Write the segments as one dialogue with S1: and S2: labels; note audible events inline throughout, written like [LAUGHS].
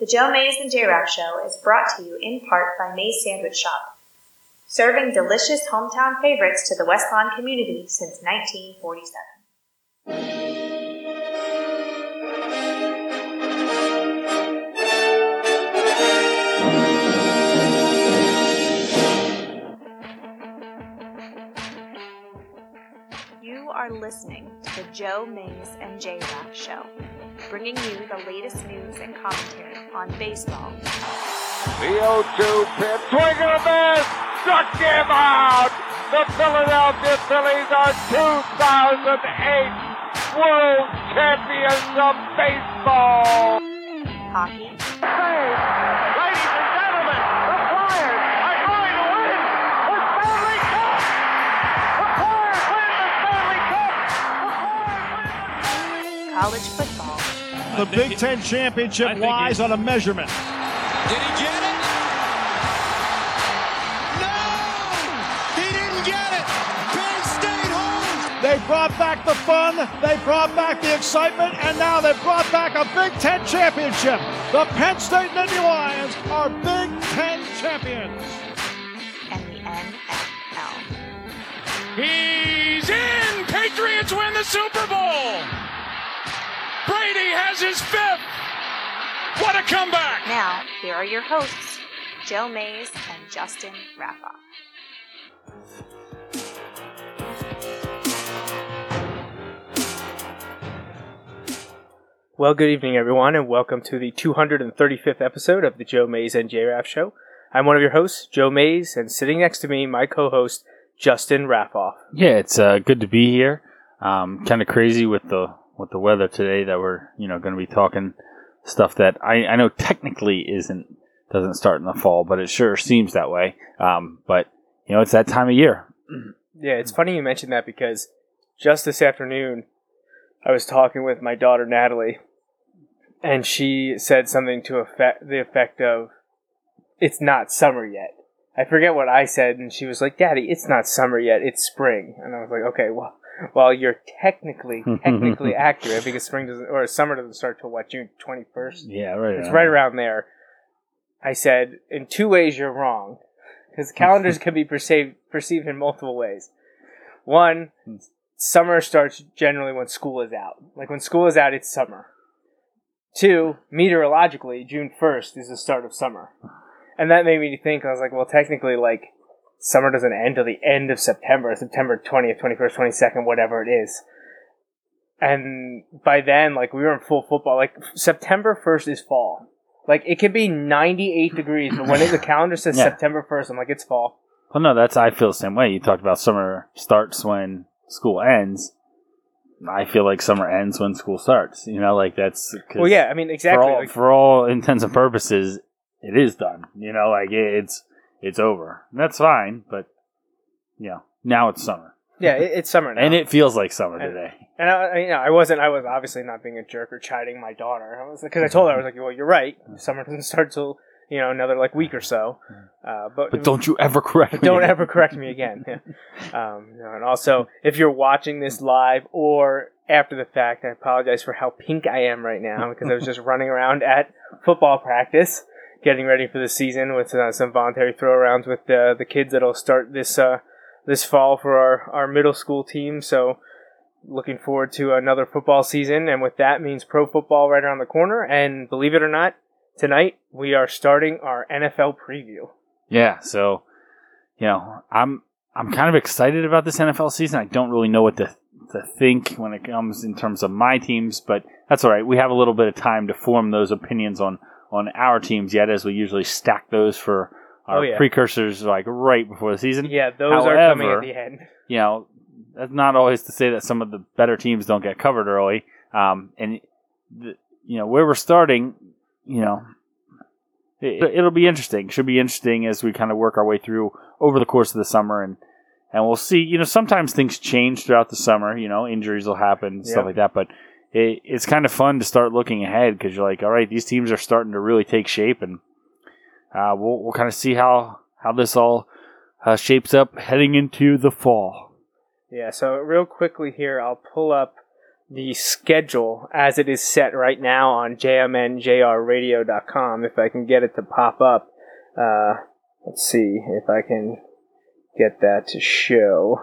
S1: The Joe Mays and J Rock Show is brought to you in part by Mays Sandwich Shop, serving delicious hometown favorites to the West Lawn community since 1947. You are listening to the Joe Mays and J Rock Show, bringing you the latest news and commentary on baseball,
S2: The 0-2 pitch, swing and a miss, struck him out. The Philadelphia Phillies are 2008 World Champions of Baseball.
S1: hockey,
S2: Ladies and gentlemen, the Flyers are going to win the Stanley Cup. The Flyers win the Stanley Cup. The Flyers win the
S1: college football,
S3: The Big Ten championship lies
S4: he-
S3: on a measurement.
S4: Did he get it? No! He didn't get it! Penn State home!
S3: They brought back the fun, they brought back the excitement, and now they brought back a Big Ten championship. The Penn State Nittany Lions are Big Ten champions.
S1: and the NFL.
S4: He's in! Patriots win the Super Bowl! Brady has his fifth! What a comeback!
S1: Now, here are your hosts, Joe Mays and Justin Raffa.
S5: Well, good evening, everyone, and welcome to the 235th episode of the Joe Mays and J Raff Show. I'm one of your hosts, Joe Mays, and sitting next to me, my co-host, Justin Raffoff.
S6: Yeah, it's uh, good to be here. Um, kind of crazy with the with the weather today that we're you know going to be talking stuff that I, I know technically isn't doesn't start in the fall, but it sure seems that way. Um, but you know it's that time of year. [CLEARS THROAT]
S5: Yeah, it's funny you mentioned that because just this afternoon, I was talking with my daughter Natalie, and she said something to effect, the effect of, "It's not summer yet." I forget what I said, and she was like, "Daddy, it's not summer yet; it's spring." And I was like, "Okay, well, well, you're technically [LAUGHS] technically accurate because spring doesn't or summer doesn't start till what June twenty first.
S6: Yeah, right.
S5: It's right around there." I said, "In two ways, you're wrong." because calendars [LAUGHS] can be perceived perceived in multiple ways. One, hmm. summer starts generally when school is out. Like when school is out, it's summer. Two, meteorologically, June first is the start of summer, and that made me think. I was like, well, technically, like summer doesn't end till the end of September, September twentieth, twenty first, twenty second, whatever it is. And by then, like we were in full football. Like September first is fall. Like it could be ninety eight degrees, but when the calendar says
S6: Yeah.
S5: September first, I'm like, it's fall.
S6: Well, no, that's I feel the same way. You talked about summer starts when school ends. I feel like summer ends when school starts. You know, like that's
S5: Well, yeah, I mean, exactly.
S6: For all,
S5: like,
S6: for all intents and purposes, it is done. You know, like it, it's it's over. And that's fine, but yeah, now it's summer,
S5: yeah, it, it's summer [LAUGHS] now,
S6: and it feels like summer
S5: And-
S6: today.
S5: And I, you know, I wasn't. I was obviously not being a jerk or chiding my daughter. I was because I told her I was like, "Well, you're right. Summer doesn't start till you know another like week or so." Uh, but
S6: But don't you ever correct me.
S5: don't ever correct me again. Yeah. [LAUGHS] Um, you know, and also, if you're watching this live or after the fact, I apologize for how pink I am right now because I was just running around at football practice, getting ready for the season with uh, some voluntary throwarounds with the the kids that'll start this uh, this fall for our our middle school team. So. Looking forward to another football season, and with that means pro football right around the corner. And believe it or not, tonight we are starting our NFL preview.
S6: Yeah, so you know, I'm I'm kind of excited about this NFL season. I don't really know what to to think when it comes in terms of my teams, but that's all right. We have a little bit of time to form those opinions on on our teams yet, as we usually stack those for our
S5: Oh, yeah.
S6: precursors like right before the season.
S5: Yeah, those are coming at the end.
S6: you know, that's not always to say that some of the better teams don't get covered early. Um, and the, you know where we're starting, you know, it, it'll be interesting. Should be interesting as we kind of work our way through over the course of the summer, and and we'll see. You know, sometimes things change throughout the summer. You know, injuries will happen,
S5: Yeah.
S6: stuff like that. But it, it's kind of fun to start looking ahead because you're like, all right, these teams are starting to really take shape, and uh, we'll we'll kind of see how how this all uh, shapes up heading into the fall.
S5: Yeah, so real quickly here, I'll pull up the schedule as it is set right now on jmnjrradio.com. If I can get it to pop up, uh, let's see if I can get that to show.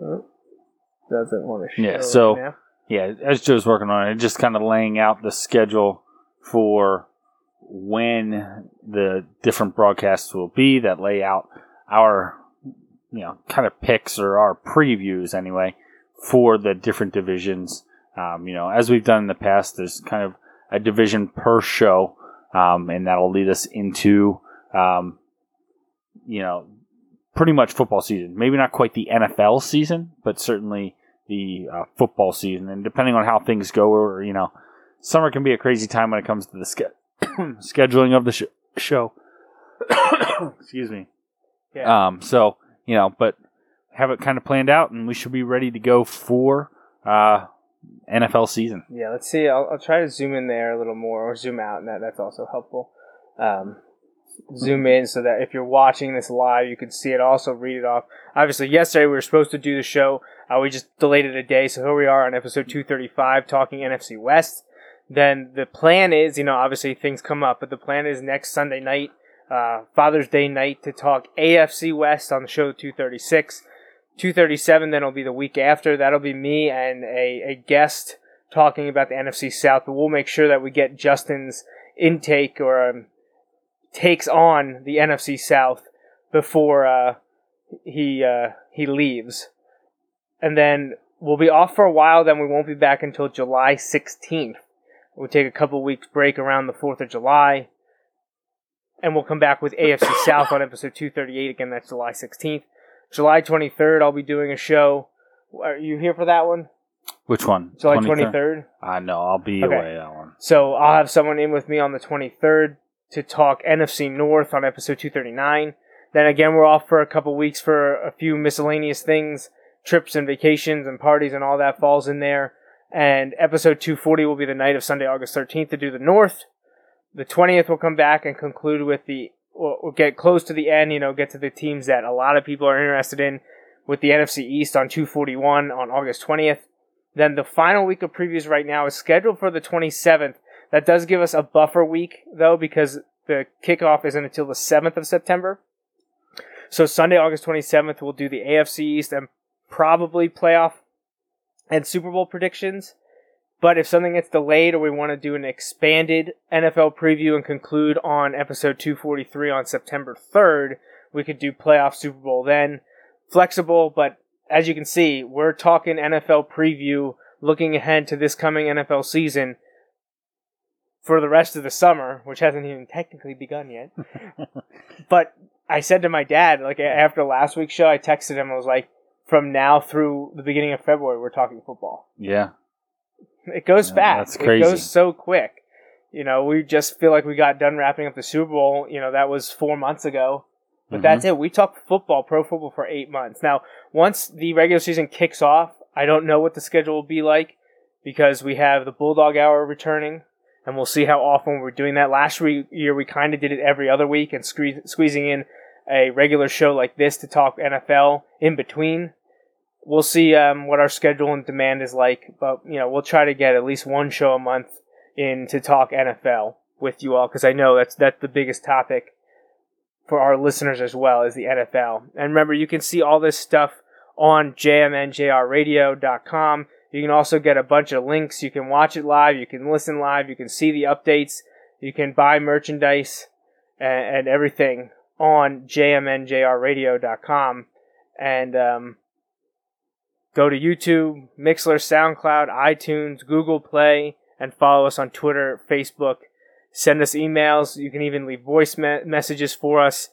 S5: Oh, doesn't want to show.
S6: Yeah, so-
S5: right.
S6: Yeah, as Joe's working on it, just kind of laying out the schedule for when the different broadcasts will be that lay out our, you know, kind of picks or our previews anyway for the different divisions. Um, you know, as we've done in the past, there's kind of a division per show, um, and that'll lead us into, um, you know, pretty much football season. Maybe not quite the NFL season, but certainly the uh, football season. And depending on how things go, or you know, summer can be a crazy time when it comes to the ske- [COUGHS] scheduling of the sh- show. [COUGHS] Excuse me.
S5: Yeah.
S6: Um. So you know, but have it kind of planned out, and we should be ready to go for uh NFL season.
S5: Yeah, let's see. I'll, I'll try to zoom in there a little more, or zoom out, and that, that's also helpful. Um, zoom in so that if you're watching this live, you can see it. Also, read it off. Obviously, yesterday we were supposed to do the show. Uh, we just delayed it a day, so here we are on episode 235, talking NFC West. Then the plan is, you know, obviously things come up, but the plan is next Sunday night, uh, Father's Day night, to talk AFC West on the show 236. 237 then will be the week after that'll be me and a, a guest talking about the nfc south but we'll make sure that we get justin's intake or um, takes on the nfc south before uh, he uh, he leaves and then we'll be off for a while then we won't be back until july 16th we'll take a couple weeks break around the 4th of july and we'll come back with afc [COUGHS] south on episode 238 again that's july 16th July 23rd, I'll be doing a show. Are you here for that one?
S6: Which one?
S5: July
S6: 23rd?
S5: 23rd.
S6: I know. I'll be
S5: Okay.
S6: away that one.
S5: So I'll have someone in with me on the 23rd to talk NFC North on episode 239. Then again, we're off for a couple weeks for a few miscellaneous things, trips and vacations and parties and all that falls in there. And episode 240 will be the night of Sunday, August 13th to do the North. The 20th will come back and conclude with the we'll, get close to the end, you know, get to the teams that a lot of people are interested in with the NFC East on 241 on August 20th. Then the final week of previews right now is scheduled for the 27th. That does give us a buffer week, though, because the kickoff isn't until the 7th of September. So Sunday, August 27th, we'll do the AFC East and probably playoff and Super Bowl predictions. But if something gets delayed or we want to do an expanded NFL preview and conclude on episode 243 on September 3rd, we could do playoff Super Bowl then. Flexible, but as you can see, we're talking NFL preview looking ahead to this coming NFL season for the rest of the summer, which hasn't even technically begun yet. [LAUGHS] but I said to my dad, like after last week's show, I texted him, I was like, from now through the beginning of February, we're talking football.
S6: Yeah.
S5: It goes
S6: Yeah,
S5: fast.
S6: that's
S5: It goes so quick. You know, we just feel like we got done wrapping up the Super Bowl. You know, that was four months ago. But
S6: Mhm.
S5: that's it. We talked football, pro football for eight months. Now, once the regular season kicks off, I don't know what the schedule will be like because we have the Bulldog Hour returning, and we'll see how often we're doing that. Last re- year, we kind of did it every other week and squeeze- squeezing in a regular show like this to talk NFL in between. We'll see um, what our schedule and demand is like, but you know we'll try to get at least one show a month in to talk NFL with you all because I know that's that's the biggest topic for our listeners as well as the NFL. And remember, you can see all this stuff on jmnjrradio.com. You can also get a bunch of links. You can watch it live. You can listen live. You can see the updates. You can buy merchandise and, and everything on jmnjrradio.com. And um, go to YouTube, Mixer, SoundCloud, iTunes, Google Play, and follow us on Twitter, Facebook. Send us emails. You can even leave voice me- messages for us.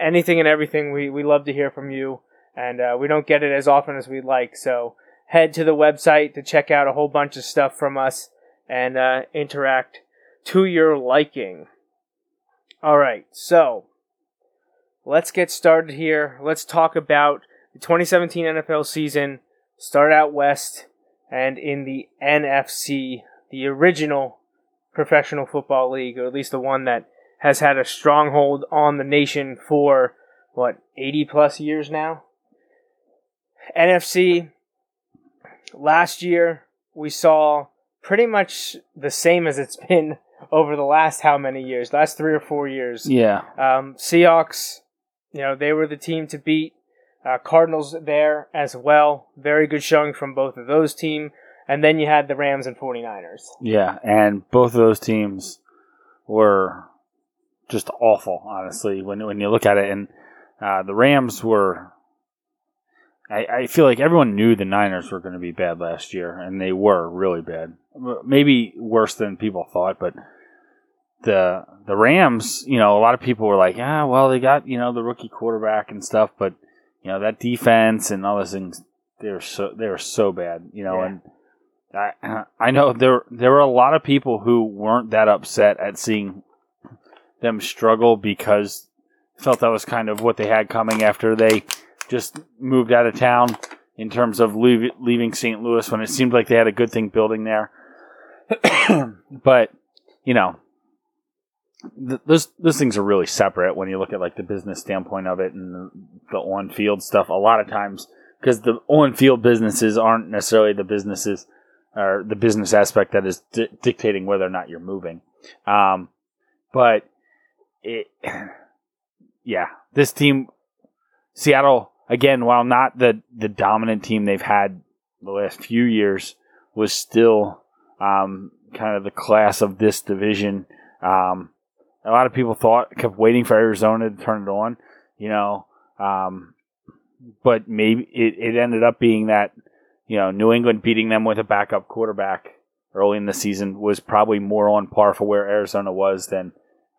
S5: Anything and everything. We, we love to hear from you. And uh, we don't get it as often as we'd like. So head to the website to check out a whole bunch of stuff from us and uh, interact to your liking. All right. So let's get started here. Let's talk about the 2017 NFL season. Start out west and in the NFC, the original professional football league, or at least the one that has had a stronghold on the nation for what 80 plus years now. NFC, last year we saw pretty much the same as it's been [LAUGHS] over the last how many years? Last three or four years.
S6: Yeah.
S5: Um, Seahawks, you know, they were the team to beat. Uh, Cardinals there as well. Very good showing from both of those teams. And then you had the Rams and 49ers.
S6: Yeah, and both of those teams were just awful, honestly, when when you look at it. And uh, the Rams were. I, I feel like everyone knew the Niners were going to be bad last year, and they were really bad. Maybe worse than people thought, but the the Rams, you know, a lot of people were like, "Ah, well, they got you know the rookie quarterback and stuff, but you know that defense and all those things, they were so they were so bad, you know."
S5: Yeah.
S6: And I [CLEARS THROAT] I know there there were a lot of people who weren't that upset at seeing them struggle because felt that was kind of what they had coming after they just moved out of town in terms of leave, leaving St. Louis when it seemed like they had a good thing building there. [CLEARS THROAT] but you know, th- those those things are really separate when you look at like the business standpoint of it and the, the on field stuff. A lot of times, because the on field businesses aren't necessarily the businesses or the business aspect that is di- dictating whether or not you're moving. Um, but it, [SIGHS] yeah, this team, Seattle again, while not the the dominant team they've had the last few years, was still um, kind of the class of this division. Um, a lot of people thought kept waiting for Arizona to turn it on, you know, um, but maybe it, it ended up being that you know New England beating them with a backup quarterback early in the season was probably more on par for where Arizona was than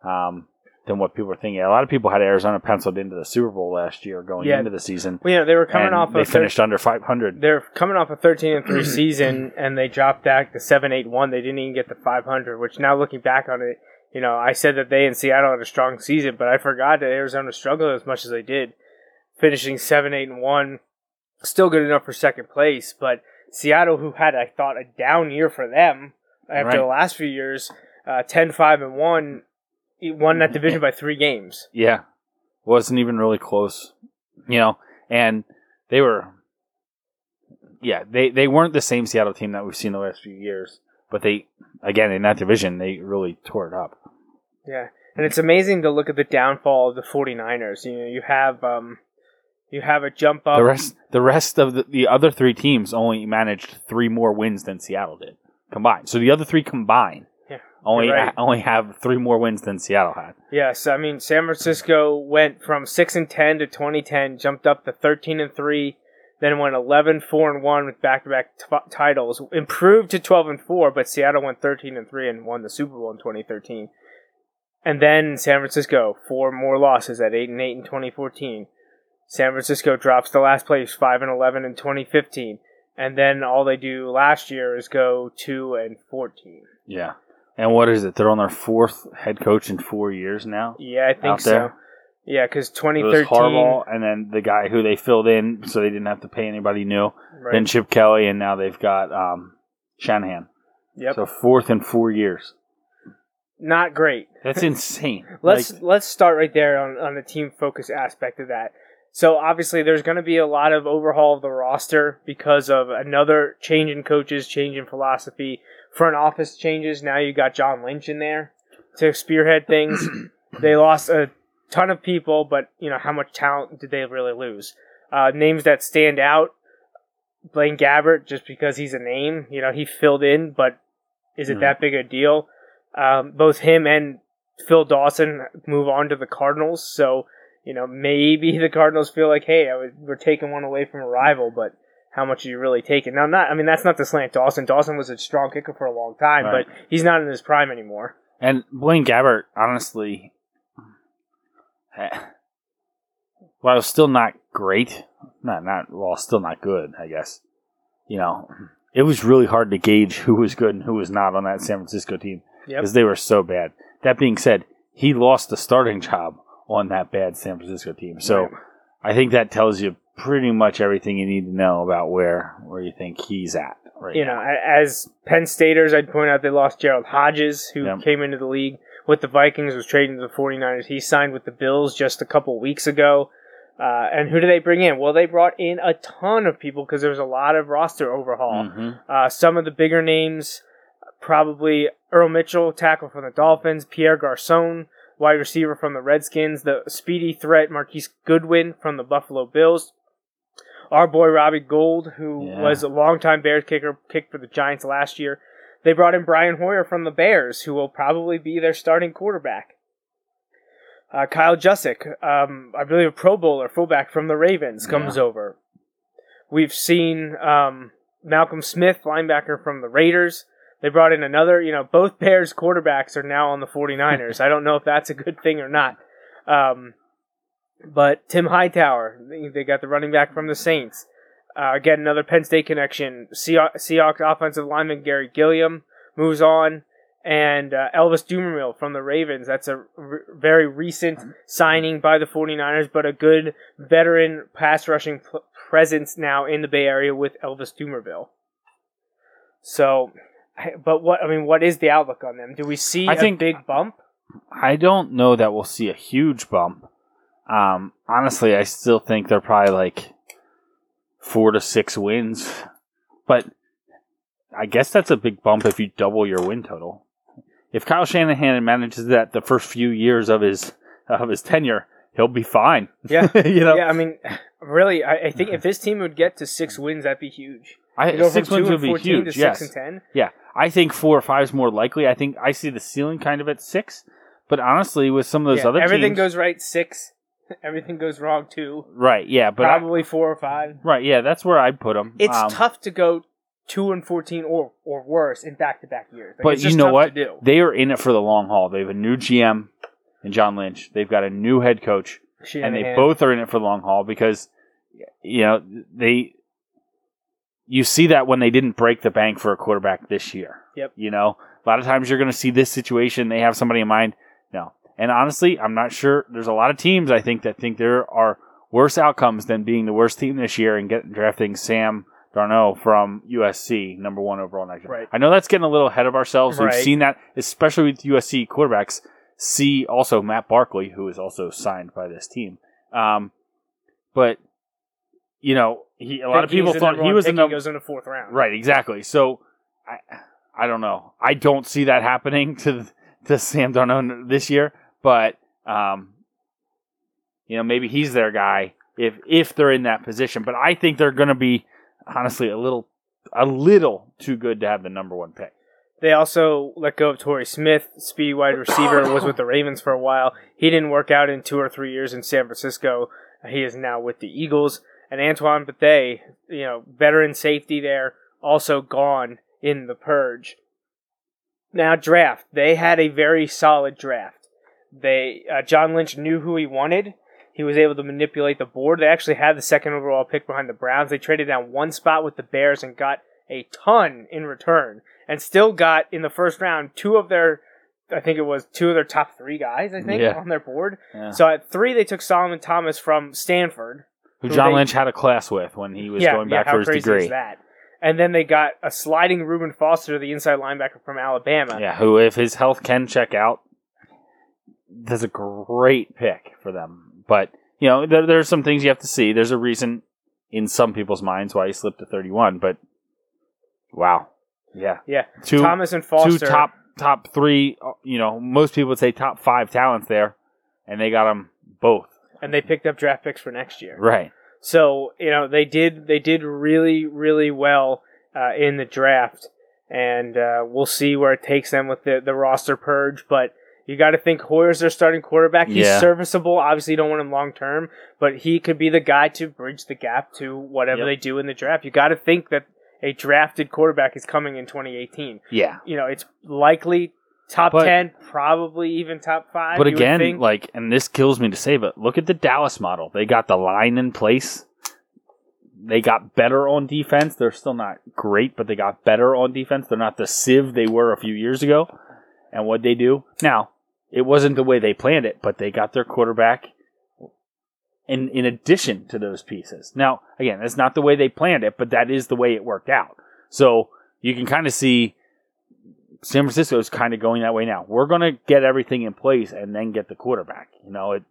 S6: um, than what people were thinking. A lot of people had Arizona penciled into the Super Bowl last year going
S5: Yeah.
S6: into the season.
S5: Well, know, they were coming off
S6: they
S5: of thir-
S6: finished under 500.
S5: they're coming off a 13 and 3 [CLEARS THROAT] season and they dropped back to 7 8 1 they didn't even get to 500 which now looking back on it you know i said that they in seattle had a strong season but i forgot that arizona struggled as much as they did finishing 7 8 and 1 still good enough for second place but seattle who had i thought a down year for them after
S6: Right.
S5: the last few years uh, 10 5 and 1 won that division by three games [LAUGHS]
S6: Yeah, wasn't even really close, you know. And they were, yeah, they they weren't the same Seattle team that we've seen the last few years. But they, again, in that division, they really tore it up.
S5: Yeah, and it's amazing to look at the downfall of the 49ers. You know, you have um, you have a jump up.
S6: the rest, the rest of the, the other three teams only managed three more wins than Seattle did combined. So the other three combined
S5: Yeah,
S6: only
S5: right.
S6: only have three more wins than Seattle had.
S5: Yes, I mean San Francisco went from six and ten to 2010, jumped up to 13 and three, then went 11 4 and one with back-to-back t- titles, improved to 12 and four, but Seattle went 13 and three and won the Super Bowl in 2013. And then San Francisco, four more losses at eight and eight in 2014. San Francisco drops to last place, five and 11 in 2015, and then all they do last year is go two and 14.
S6: Yeah. And what is it? They're on their fourth head coach in four years now.
S5: Yeah, I think so.
S6: there?
S5: Yeah, because
S6: It was
S5: 2013.
S6: Harbaugh, and then the guy who they filled in, so they didn't have to pay anybody new.
S5: Right.
S6: Then Chip Kelly, and now they've got um, Shanahan.
S5: Yep.
S6: So fourth in four years.
S5: Not great.
S6: That's [LAUGHS] insane.
S5: Let's
S6: Like,
S5: let's start right there on, on the team focus aspect of that. So obviously there's going to be a lot of overhaul of the roster because of another change in coaches, change in philosophy, front office changes. Now you got John Lynch in there to spearhead things. [CLEARS THROAT] they lost a ton of people, but you know how much talent did they really lose? Uh, names that stand out: Blaine Gabbert, just because he's a name. You know he filled in, but is it
S6: Mhm.
S5: that big a deal? Um, both him and Phil Dawson move on to the Cardinals, so you know maybe [LAUGHS] the Cardinals feel like, hey, was, we're taking one away from a rival, but how much are you really taking? Now, not I mean that's not the slant Dawson. Dawson was a strong kicker for a long time,
S6: Right.
S5: but he's not in his prime anymore.
S6: and Blaine Gabbert, honestly, [LAUGHS] while still not great, not not well, still not good, I guess. You know, it was really hard to gauge who was good and who was not on that San Francisco team
S5: Yep.
S6: because they were so bad. That being said, he lost the starting job on that bad San Francisco team. So
S5: Right.
S6: I think that tells you pretty much everything you need to know about where where you think he's at right
S5: you
S6: now.
S5: know, as Penn Staters, I'd point out they lost Gerald Hodges, who
S6: Yep.
S5: came into the league with the Vikings, was traded to the 49ers. He signed with the Bills just a couple weeks ago. Uh, and who do they bring in? Well, they brought in a ton of people because there was a lot of roster overhaul.
S6: Mhm.
S5: Uh, some of the bigger names, probably Earl Mitchell, tackle from the Dolphins, Pierre Garcon, wide receiver from the Redskins, the speedy threat Marquise Goodwin from the Buffalo Bills, our boy Robbie Gould, who
S6: Yeah.
S5: was a longtime Bears kicker, kicked for the Giants last year. They brought in Brian Hoyer from the Bears, who will probably be their starting quarterback. Uh, Kyle Juszczyk, um, I believe a Pro Bowler fullback from the Ravens, comes over. We've seen um, Malcolm Smith, linebacker from the Raiders. They brought in another, you know, both Bears quarterbacks are now on the 49ers. [LAUGHS] I don't know if that's a good thing or not. Um, but Tim Hightower, they got the running back from the Saints. Uh, again, another Penn State connection. Seah- Seahawks offensive lineman Garry Gilliam moves on. And uh, Elvis Dumervil from the Ravens. That's a r- very recent signing by the 49ers, but a good veteran pass rushing p- presence now in the Bay Area with Elvis Dumervil. So, but what I mean, what is the outlook on them? Do we see
S6: I
S5: a
S6: think-
S5: big bump?
S6: I don't know that we'll see a huge bump. Um, honestly, I still think they're probably like four to six wins, but I guess that's a big bump if you double your win total. If Kyle Shanahan manages that the first few years of his of his tenure, he'll be fine.
S5: Yeah, [LAUGHS]
S6: you know,
S5: yeah. I mean, really, I, I think if this team would get to six wins, that'd be huge.
S6: I,
S5: You
S6: six wins would be huge.
S5: to
S6: yes,
S5: six and ten.
S6: Yeah, I think four or five is more likely. I think I see the ceiling kind of at six, but honestly, with some of those
S5: Yeah,
S6: other
S5: everything
S6: teams,
S5: goes right six. [LAUGHS] Everything goes wrong too.
S6: right. Yeah, but I-
S5: Probably four or five.
S6: right. Yeah, that's where I'd put them.
S5: It's um, tough to go two and fourteen or or worse in back to back years. Like,
S6: but you know what? They are in it for the long haul. They have a new GM and John Lynch. They've got a new head coach, and they both are in it for the long haul because you know they. You see that when they didn't break the bank for a quarterback this year.
S5: Yep.
S6: You know, a lot of times you're going to see this situation. They have somebody in mind. No, and honestly, I'm not sure. There's a lot of teams I think that think there are worse outcomes than being the worst team this year and getting drafting Sam Darnold from USC, number one overall next year.
S5: Right.
S6: I know that's getting a little ahead of ourselves. We've seen that, especially with USC quarterbacks. See also Matt Barkley, who is also signed by this team. Um, but you know, he, a lot of people thought he was the
S5: pick,
S6: number
S5: goes in the fourth round.
S6: right. Exactly. So I, I don't know. I don't see that happening [LAUGHS] to to Sam Darnold this year, but um, you know, maybe he's their guy if if they're in that position. But I think they're going to be honestly a little a little too good to have the number one pick.
S5: They also let go of Torrey Smith, speedy wide receiver, was with the Ravens for a while. He didn't work out in two or three years in San Francisco. He is now with the Eagles. And Antoine Bethea, you know, veteran safety there, also gone in the purge. Now draft. They had a very solid draft. They uh, John Lynch knew who he wanted. He was able to manipulate the board. They actually had the second overall pick behind the Browns. They traded down one spot with the Bears and got a ton in return, and still got in the first round two of their, I think it was two of their top three guys. I think
S6: Yeah.
S5: on their board.
S6: Yeah.
S5: So at three, they took Solomon Thomas from Stanford.
S6: Who
S5: who
S6: John
S5: they-
S6: Lynch had a class with when he was
S5: yeah,
S6: going back
S5: how
S6: for his
S5: crazy
S6: degree.
S5: is that? And then they got a sliding Reuben Foster, the inside linebacker from Alabama.
S6: Yeah, who if his health can check out, that's a great pick for them. But you know, there, there's some things you have to see. There's a reason in some people's minds why he slipped to 31. But wow, yeah,
S5: Yeah,
S6: two
S5: Thomas and Foster.
S6: two top top three. You know, most people would say top five talents there, and they got them both
S5: and they picked up draft picks for next year.
S6: right.
S5: So you know they did they did really really well uh, in the draft, and uh, we'll see where it takes them with the the roster purge. But you got to think Hoyer's their starting quarterback. He's
S6: Yeah.
S5: serviceable. Obviously, you don't want him long term, but he could be the guy to bridge the gap to whatever
S6: Yep.
S5: they do in the draft. You got to think that a drafted quarterback is coming in 2018.
S6: Yeah,
S5: You know, it's likely top
S6: But-
S5: 10, probably even top five.
S6: But again, like, and this kills me to say, but look at the Dallas model. They got the line in place. They got better on defense. They're still not great, but they got better on defense. They're not the sieve they were a few years ago. And what they do now, it wasn't the way they planned it, but they got their quarterback in in addition to those pieces. Now, again, that's not the way they planned it, but that is the way it worked out. So you can kind of see San Francisco is kind of going that way now. We're going to get everything in place and then get the quarterback. You know, It's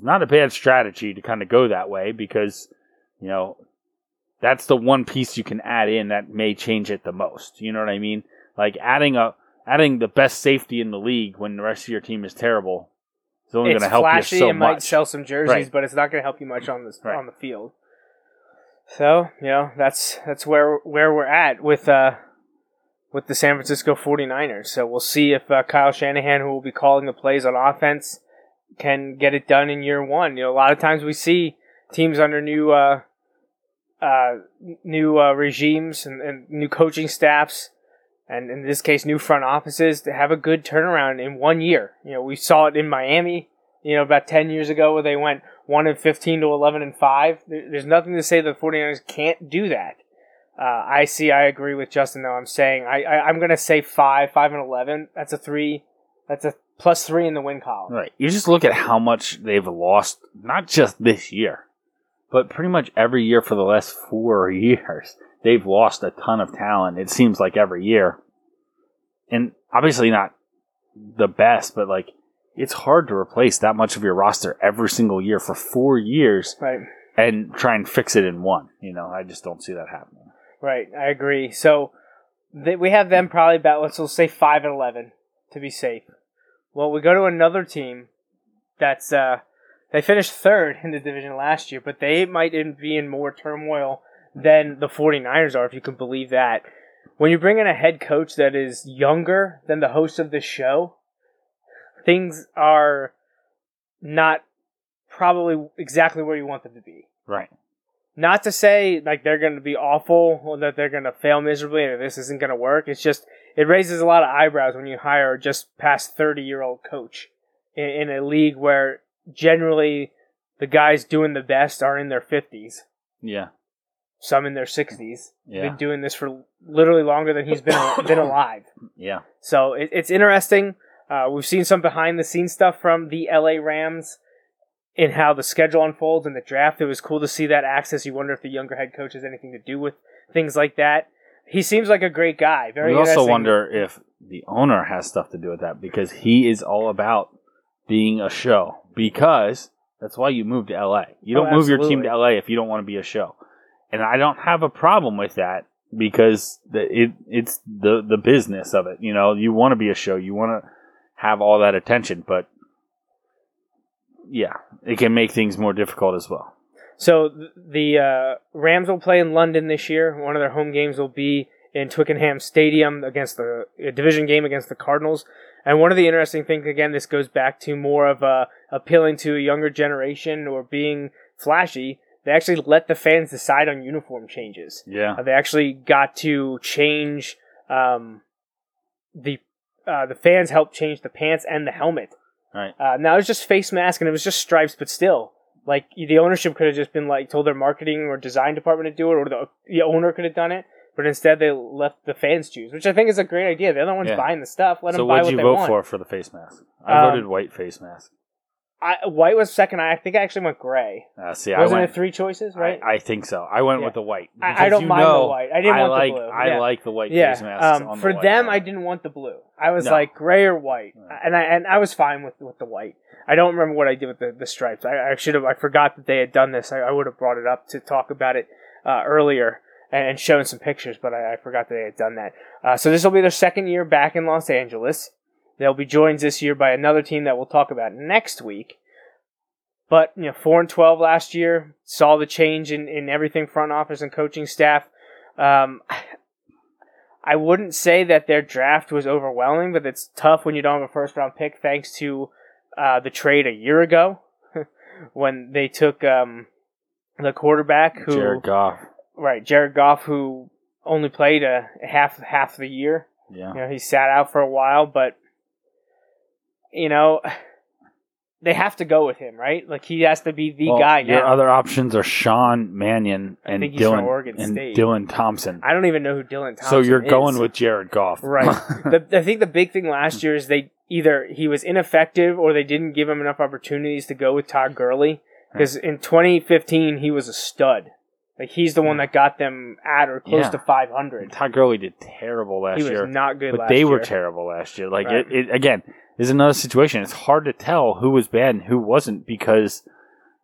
S6: not a bad strategy to kind of go that way because, you know, that's the one piece you can add in that may change it the most. You know what I mean? Like adding a adding the best safety in the league when the rest of your team is terrible is only going to help
S5: flashy.
S6: you so
S5: it might sell some jerseys,
S6: Right.
S5: but it's not going to help you much on the
S6: Right.
S5: on the field. So you know that's that's where where we're at with uh with the San Francisco 49ers. So we'll see if uh, Kyle Shanahan, who will be calling the plays on offense, can get it done in year one. You know, a lot of times we see teams under new uh, uh, new uh, regimes and, and new coaching staffs, and in this case, new front offices to have a good turnaround in one year. You know, we saw it in Miami. You know, about ten years ago, where they went one and fifteen to eleven and five. There's nothing to say the 49ers can't do that. Uh, I see. I agree with Justin. Though I'm saying I, I I'm gonna say five, five and eleven. That's a three. That's a plus three in the win column.
S6: Right. You just look at how much they've lost, not just this year, but pretty much every year for the last four [LAUGHS] years. They've lost a ton of talent. It seems like every year. And obviously not the best, but like it's hard to replace that much of your roster every single year for four years
S5: Right.
S6: and try and fix it in one. You know, I just don't see that happening.
S5: Right. I agree. So they, we have them probably about let's let's say five and eleven to be safe. Well, we go to another team that's uh they finished third in the division last year, but they might be in more turmoil than the 49ers are, if you can believe that. When you bring in a head coach that is younger than the host of the show, things are not probably exactly where you want them to be.
S6: Right.
S5: Not to say like they're going to be awful or that they're going to fail miserably and this isn't going to work. It's just it raises a lot of eyebrows when you hire a just past thirty year old coach in, in a league where generally the guys doing the best are in their fifties,
S6: Yeah.
S5: Some in their sixties.
S6: Yeah.
S5: Been doing this for literally longer than he's been [COUGHS] been alive.
S6: Yeah.
S5: So it, it's interesting. Uh, we've seen some behind the scenes stuff from the LA Rams in how the schedule unfolds in the draft. It was cool to see that access. You wonder if the younger head coach has anything to do with things like that. He seems like a great guy. Very.
S6: we also wonder if the owner has stuff to do with that because he is all about being a show. Because that's why you move to LA. You
S5: Oh,
S6: don't move your team to LA if you don't want to be a show. And I don't have a problem with that because it it's the the business of it. You know, you want to be a show. You want to have all that attention, but yeah, it can make things more difficult as well.
S5: So the uh, Rams will play in London this year. One of their home games will be in Twickenham Stadium against the division game against the Cardinals. And one of the interesting things, again, this goes back to more of uh, appealing to a younger generation or being flashy. They actually let the fans decide on uniform changes.
S6: Yeah.
S5: Uh, they actually got to change um, the uh, the fans helped change the pants and the helmet.
S6: Right.
S5: Uh, now it was just face mask and it was just stripes, but still, like the ownership could have just been like told their marketing or design department to do it, or the the owner could have done it. But instead, they left the fans choose, which I think is a great idea. The other ones
S6: Yeah.
S5: buying the stuff. Let
S6: so
S5: them buy
S6: what'd
S5: what
S6: you
S5: they
S6: vote
S5: want.
S6: for for the face mask? I
S5: Um,
S6: voted white face mask.
S5: I, white was second. I think I actually went gray.
S6: Uh, see, I
S5: Wasn't
S6: went,
S5: it three choices, right?
S6: I, I think so. I went
S5: Yeah.
S6: with the white.
S5: I- I don't mind the
S6: know
S5: white. I didn't
S6: I
S5: want the
S6: like,
S5: blue.
S6: I
S5: Yeah.
S6: like the white
S5: yeah.
S6: face masks.
S5: Um,
S6: the
S5: for
S6: white.
S5: them, I didn't want the blue. I was
S6: No.
S5: like gray or white,
S6: No.
S5: and I and I was fine with with the white. I don't remember what I did with the, the stripes. I, I should have. I forgot that they had done this. I, I would have brought it up to talk about it uh, earlier and, and shown some pictures, but I, I forgot that they had done that. Uh, so this will be their second year back in Los Angeles. They'll be joined this year by another team that we'll talk about next week. But you know, four and twelve last year saw the change in, in everything front office and coaching staff. Um, I wouldn't say that their draft was overwhelming, but it's tough when you don't have a first round pick, thanks to uh, the trade a year ago [LAUGHS] when they took um, the quarterback who
S6: Jared Goff.
S5: right Jared Goff, who only played a half half the year.
S6: Yeah.
S5: You know, he sat out for a while, but you know, they have to go with him, right? Like he has to be the
S6: Well,
S5: guy
S6: Your
S5: now.
S6: other options are Sean Mannion and
S5: think he's from
S6: Dylan and. Dylan Thompson.
S5: I don't even know who Dylan Thompson
S6: so you're
S5: is.
S6: going with Jared Goff,
S5: right. [LAUGHS] the, I think the big thing last year is they either he was ineffective or they didn't give him enough opportunities to go with Todd Gurley because in 2015 he was a stud. Like he's the one that got them at or close
S6: Yeah.
S5: to 500.
S6: Todd Gurley did terrible last year.
S5: He was
S6: year,
S5: not good
S6: but they were terrible last year. Like
S5: Right.
S6: it, it again, is another situation. It's hard to tell who was bad and who wasn't because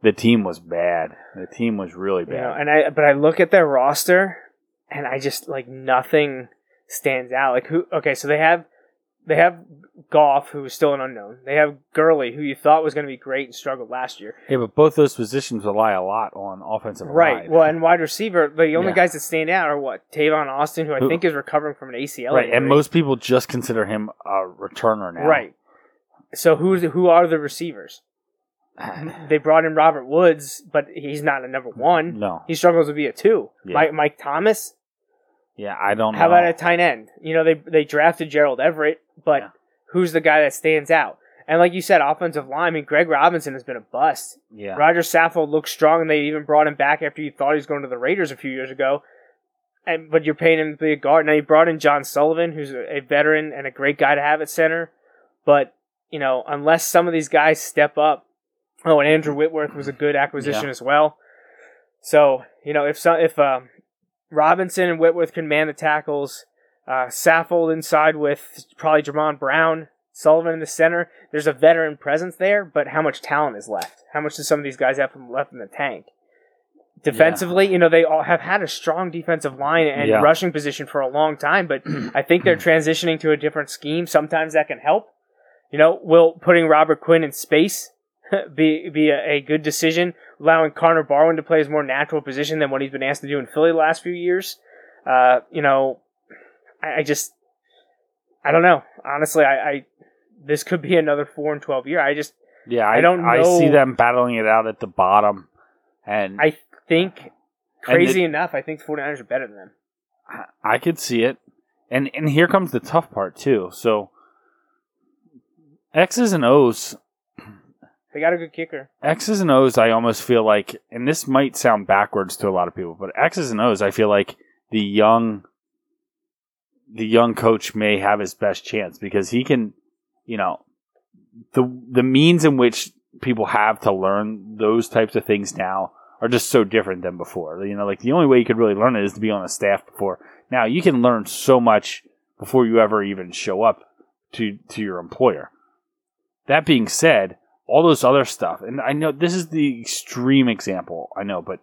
S6: the team was bad. The team was really
S5: You know,
S6: bad.
S5: and I but I look at their roster and I just like nothing stands out. Like who okay, so they have they have Goff, who's still an unknown. They have Gurley, who you thought was going to be great and struggled last year.
S6: yeah, but both those positions rely a lot on offensive
S5: Right.
S6: line.
S5: Well, and wide receiver, but the only
S6: Yeah.
S5: guys that stand out are what Tavon Austin, who I
S6: Who-
S5: think is recovering from an ACL.
S6: right, and most people just consider him a returner now.
S5: right. So who's who are the receivers? [SIGHS] They brought in Robert Woods, but he's not a number one.
S6: No.
S5: He struggles to be a two.
S6: Yeah.
S5: Mike, Mike Thomas.
S6: Yeah, I don't know.
S5: How about a tight end? You know, they they drafted Gerald Everett, but
S6: Yeah.
S5: who's the guy that stands out? And like you said, offensive line. I mean, Greg Robinson has been a bust.
S6: Yeah.
S5: Roger Saffold looks strong, and they even brought him back after you thought he was going to the Raiders a few years ago. And but you're paying him to be a guard. Now you brought in John Sullivan, who's a, a veteran and a great guy to have at center. But you know, unless some of these guys step up, oh, and Andrew Whitworth was a good acquisition
S6: Yeah.
S5: as well. So you know, if so, if um, Robinson and Whitworth can man the tackles, uh, Saffold inside with probably Jamon Brown, Sullivan in the center. There's a veteran presence there, but how much talent is left? How much do some of these guys have left in the tank? Defensively, you know, they all have had a strong defensive line and
S6: Yeah.
S5: rushing position for a long time, but [CLEARS THROAT] I think they're transitioning to a different scheme. Sometimes that can help. You know, will putting Robert Quinn in space [LAUGHS] be be a, a good decision? Allowing Connor Barwin to play his more natural position than what he's been asked to do in Philly the last few years. Uh, you know, I, I just I don't know. Honestly, I, I this could be another four and twelve year. I just
S6: Yeah, I,
S5: I don't
S6: I see them battling it out at the bottom, and
S5: I think crazy
S6: it-
S5: enough, I think the 49ers are better than them.
S6: I could see it. And and here comes the tough part too. So X's and O's
S5: They got a good kicker.
S6: X's and O's I almost feel like and this might sound backwards to a lot of people, but X's and O's I feel like the young the young coach may have his best chance because he can you know the the means in which people have to learn those types of things now are just so different than before. You know, like the only way you could really learn it is to be on a staff before. Now you can learn so much before you ever even show up to to your employer. That being said, all those other stuff, and I know this is the extreme example, I know, but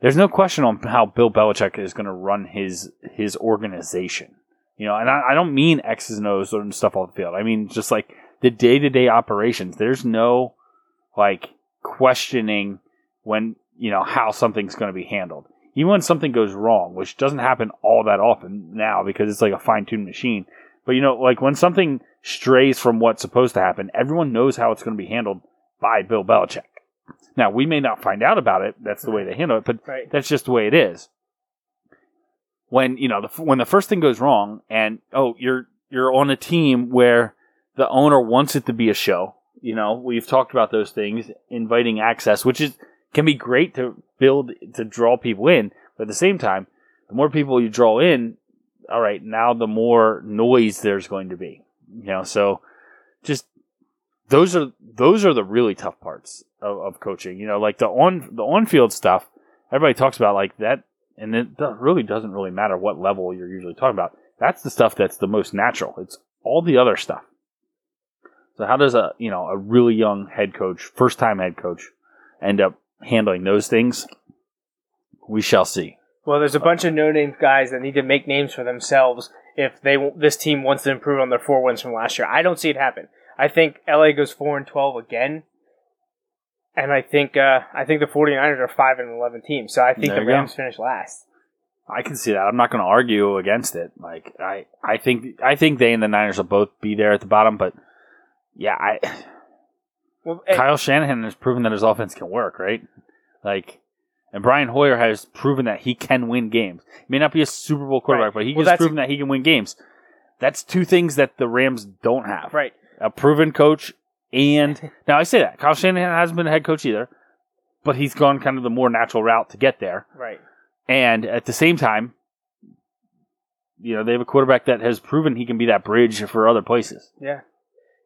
S6: there's no question on how Bill Belichick is going to run his his organization. You know, and I, I don't mean X's and O's and stuff off the field. I mean just like the day to day operations. There's no like questioning when you know how something's going to be handled. Even when something goes wrong, which doesn't happen all that often now because it's like a fine tuned machine. But you know, like when something strays from what's supposed to happen, everyone knows how it's going to be handled by Bill Belichick. Now we may not find out about it. That's the way they handle it, but
S5: Right.
S6: that's just the way it is. When you know the when the first thing goes wrong, and oh, you're you're on a team where the owner wants it to be a show. You know, we've talked about those things, inviting access, which is can be great to build to draw people in, but at the same time, the more people you draw in, all right, now the more noise there's going to be. You know, so just those are those are the really tough parts of, of coaching. You know, like the on the on field stuff, everybody talks about like that, and it really doesn't really matter what level you're usually talking about. That's the stuff that's the most natural. It's all the other stuff. So how does a you know a really young head coach, first time head coach, end up handling those things? We shall see.
S5: Well, there's a bunch of no-name guys that need to make names for themselves if they this team wants to improve on their four wins from last year. I don't see it happen. I think LA goes four and twelve again, and I think uh, I think the 49ers are five and eleven team. So I think
S6: There
S5: the
S6: you go.
S5: Rams finish last.
S6: I can see that. I'm not going to argue against it. Like I, I think I think they and the Niners will both be there at the bottom. But yeah, I
S5: Well, eh,
S6: Kyle Shanahan has proven that his offense can work, right? Like, and Brian Hoyer has proven that he can win games. He may not be a Super Bowl quarterback,
S5: Right.
S6: but he
S5: Well,
S6: has proven that he can win games. That's two things that the Rams don't have.
S5: right.
S6: A proven coach, and [LAUGHS] now I say that Kyle Shanahan hasn't been a head coach either, but he's gone kind of the more natural route to get there.
S5: Right.
S6: And at the same time, you know, they have a quarterback that has proven he can be that bridge for other places.
S5: Yeah.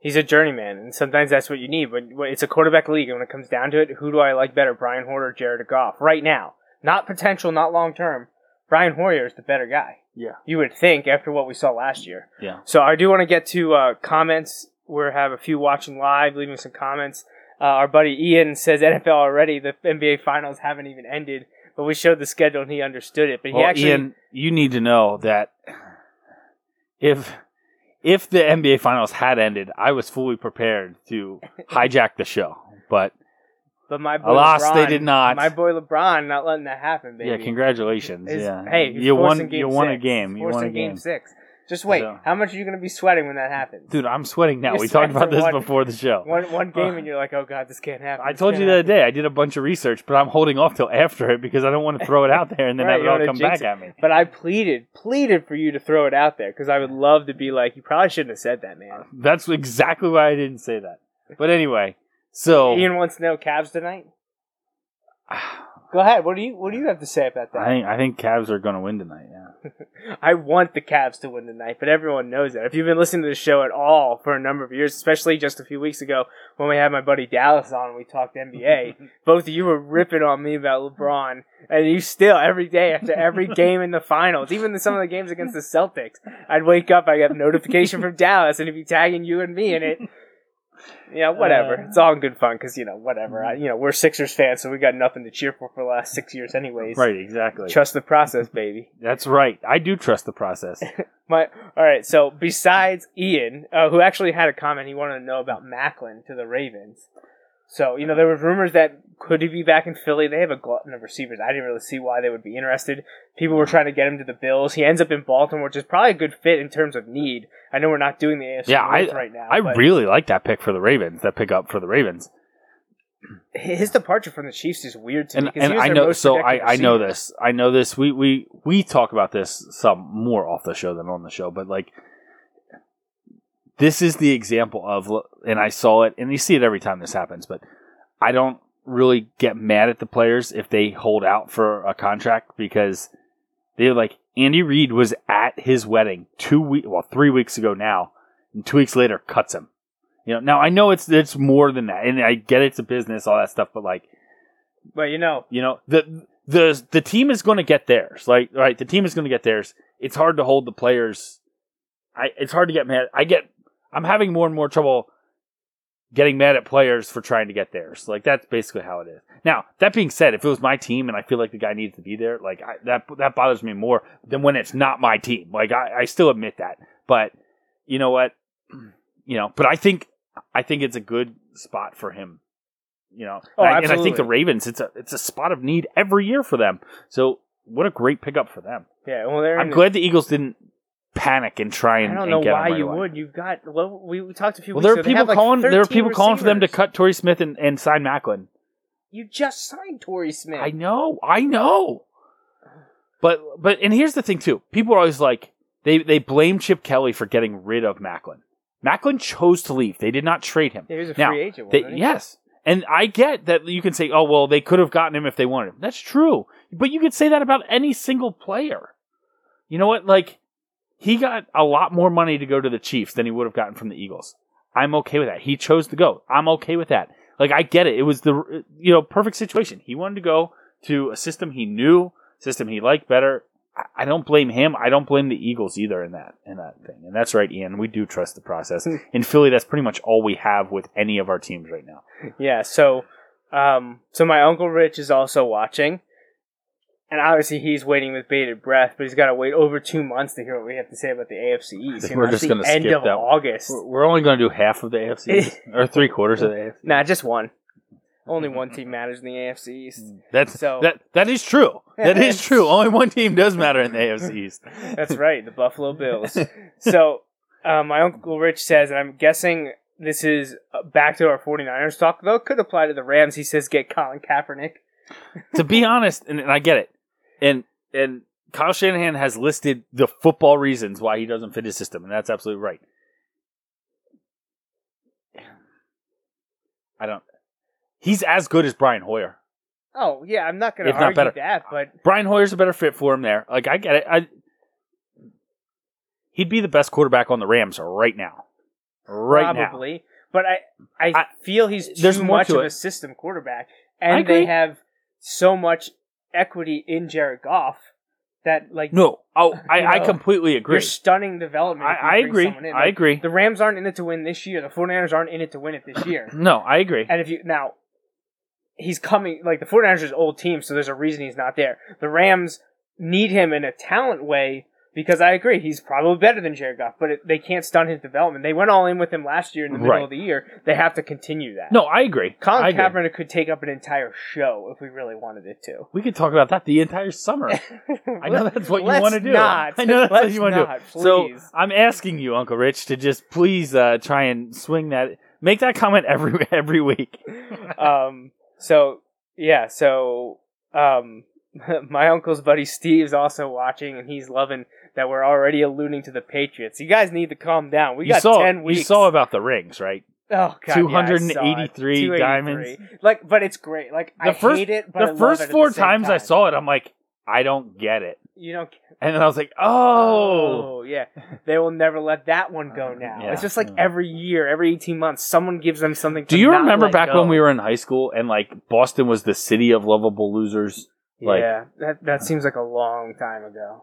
S5: He's a journeyman, and sometimes that's what you need. But it's a quarterback league, and when it comes down to it, who do I like better, Brian Hoyer or Jared Goff? Right now, not potential, not long term. Brian Hoyer is the better guy.
S6: Yeah.
S5: You would think after what we saw last year.
S6: Yeah.
S5: So I do want to get to uh, comments we have a few watching live, leaving some comments. Uh, our buddy Ian says NFL already. The NBA finals haven't even ended, but we showed the schedule and he understood it. But he
S6: Well,
S5: actually,
S6: Ian, you need to know that if if the NBA finals had ended, I was fully prepared to [LAUGHS] hijack the show. But
S5: but my boy
S6: Alas,
S5: LeBron,
S6: they did not.
S5: My boy LeBron not letting that happen, baby.
S6: yeah, congratulations.
S5: Is-
S6: yeah,
S5: Hey,
S6: you won.
S5: Game
S6: You won a
S5: six.
S6: game. You won a game.
S5: six. Just wait. How much are you going to be sweating when that happens?
S6: Dude, I'm sweating now.
S5: You're
S6: we talked
S5: sweating
S6: about
S5: for
S6: this
S5: one-
S6: before the show.
S5: One one game [SIGHS] and you're like, oh god, this can't happen.
S6: I
S5: this
S6: told you the other
S5: happen.
S6: day I did a bunch of research, but I'm holding off till after it because I don't want to throw it out there and then
S5: Right,
S6: have
S5: you
S6: it all
S5: wanna
S6: come
S5: jinx
S6: back
S5: it.
S6: at me.
S5: But I pleaded, pleaded for you to throw it out there because I would love to be like, you probably shouldn't have said that, man.
S6: Uh, that's exactly why I didn't say that. But anyway, so
S5: Ian wants to know Cavs tonight. [SIGHS] [SIGHS] Go ahead. What do you What do you have to say about that?
S6: I think I think Cavs are going to win tonight. Yeah. [LAUGHS]
S5: I want the Cavs to win tonight, but everyone knows that. If you've been listening to the show at all for a number of years, especially just a few weeks ago when we had my buddy Dallas on, and we talked NBA. [LAUGHS] both of you were ripping on me about LeBron, and you still every day after every [LAUGHS] game in the finals, even some of the games against the Celtics, I'd wake up, I get a notification from Dallas, and it'd be tagging you and me in it. You know, whatever.
S6: Uh.
S5: it's all good fun because you know, whatever. I, you know, we're Sixers fans, so we got nothing to cheer for for the last six years, anyways.
S6: Right. Exactly.
S5: Trust the process, baby. [LAUGHS]
S6: That's right. I do trust the process. [LAUGHS]
S5: My all right. So besides Ian, uh, who actually had a comment, he wanted to know about Maclin to the Ravens. So you know there was rumors that could he be back in Philly? They have a glutton of receivers. I didn't really see why they would be interested. People were trying to get him to the Bills. He ends up in Baltimore, which is probably a good fit in terms of need. I know we're not doing the AFC
S6: yeah, I
S5: right now.
S6: I really like that pick for the Ravens. That pick up for the Ravens.
S5: his departure from the Chiefs is weird to
S6: and
S5: me.
S6: and I know so I, I know this I know this we we we talk about this some more off the show than on the show but like this is the example of and I saw it and you see it every time this happens but I don't really get mad at the players if they hold out for a contract because they're like Andy Reid was at his wedding two week well three weeks ago now and two weeks later cuts him you know now I know it's it's more than that and I get it's a business all that stuff but like
S5: But you know,
S6: you know, the the the team is going to get theirs. Like, right, the team is going to get theirs. It's hard to hold the players. I it's hard to get mad. I get. I'm having more and more trouble getting mad at players for trying to get theirs. Like that's basically how it is. Now, that being said, if it was my team and I feel like the guy needs to be there, like I, that that bothers me more than when it's not my team. Like I, I still admit that, but you know what? [CLEARS THROAT] You know, but I think I think it's a good spot for him. You know,
S5: Oh,
S6: and, I, and I think the Ravens, it's a it's a spot of need every year for them. So what a great pickup for them.
S5: yeah. Well, they're
S6: I'm glad the Eagles didn't panic and try and.
S5: I
S6: don't
S5: know why
S6: right
S5: you
S6: away.
S5: would. You've got well, we, we talked a few
S6: Well, there are people
S5: have, like,
S6: calling. There are
S5: 13
S6: people calling for them to cut Torrey Smith and, and sign Maclin.
S5: You just signed Torrey Smith.
S6: I know, I know. But but and here's the thing too. People are always like they they blame Chip Kelly for getting rid of Maclin. Maclin chose to leave. They did not trade him.
S5: Yeah, he was a
S6: Now,
S5: free agent.
S6: They, yes. And I get that you can say, oh, well, they could have gotten him if they wanted him. That's true. But you could say that about any single player. You know what? Like, he got a lot more money to go to the Chiefs than he would have gotten from the Eagles. I'm okay with that. He chose to go. I'm okay with that. Like, I get it. It was the, you know, perfect situation. He wanted to go to a system he knew, system he liked better. I- I don't blame him. I don't blame the Eagles either in that in that thing. And that's right, Ian. We do trust the process. [LAUGHS] in Philly, that's pretty much all we have with any of our teams right now.
S5: Yeah. So, um, so my uncle Rich is also watching, and obviously he's waiting with bated breath. But he's got to wait over two months to hear what we have to say about the AFC East. You know,
S6: we're just gonna skip
S5: of
S6: that.
S5: August.
S6: We're- We're only going to do half of the AFC [LAUGHS] or three quarters of the AFC.
S5: Nah, just one. Only one team matters in the AFC East.
S6: That's
S5: So-
S6: that that is true. That is [LAUGHS] true. Only one team does matter in the AFC [LAUGHS] East.
S5: That's right, the Buffalo Bills. so, uh, my uncle Rich says, and I'm guessing this is uh, back to our 49ers talk, though it could apply to the Rams. He says, get Colin Kaepernick.
S6: to be honest, and, and I get it, and and Kyle Shanahan has listed the football reasons why he doesn't fit his system, and that's absolutely right. I don't. He's as good as Brian Hoyer.
S5: Oh, yeah, I'm not going to argue
S6: better.
S5: that, but
S6: Brian Hoyer's a better fit for him there. Like I get it. I he'd be the best quarterback on the Rams right now. Right now.
S5: probably. But I, I,
S6: I-
S5: feel he's too
S6: there's
S5: much
S6: to
S5: of
S6: it.
S5: a system quarterback, and they have so much equity in Jared Goff that like
S6: No, oh, [LAUGHS] I,
S5: You
S6: I completely agree.
S5: you're stunning development.
S6: I, I agree.
S5: in.
S6: I agree.
S5: The Rams aren't in it to win this year. The 49ers aren't in it to win it this year. [CLEARS THROAT]
S6: No, I agree.
S5: And if you now, he's coming like the 49ers is old team, so there's a reason he's not there. The Rams need him in a talent way because I agree he's probably better than Jared Goff, but it, they can't stunt his development. They went all in with him last year in the middle
S6: Right.
S5: of the year. They have to continue that.
S6: No, I agree.
S5: Colin
S6: I agree.
S5: Kaepernick could take up an entire show if we really wanted it to.
S6: We could talk about that the entire summer. [LAUGHS] I know that's what you want to do.
S5: Not.
S6: I know that's what
S5: Let's
S6: you want to do. So
S5: please.
S6: I'm asking you, Uncle Rich, to just please uh, try and swing that. Make that comment every [LAUGHS] every week.
S5: um so yeah so um [LAUGHS] my uncle's buddy steve's also watching and he's loving that we're already alluding to the patriots you guys need to calm down we
S6: you
S5: got
S6: saw
S5: 10 weeks
S6: you saw about the rings, right?
S5: oh god
S6: 283
S5: yeah, I saw it.
S6: diamonds.
S5: like but it's great like
S6: The
S5: i
S6: first
S5: hate it but I
S6: the
S5: love
S6: first four
S5: the
S6: times I saw it, I'm like, I don't get it.
S5: you don't
S6: And then I was like, oh,
S5: Oh yeah, they will never let that one go [LAUGHS] now.
S6: Yeah,
S5: it's just like every year, every eighteen months, someone gives them something. To
S6: do
S5: you
S6: remember back
S5: go.
S6: when we were in high school and like Boston was the city of lovable losers? Like,
S5: yeah, that that seems like a long time ago.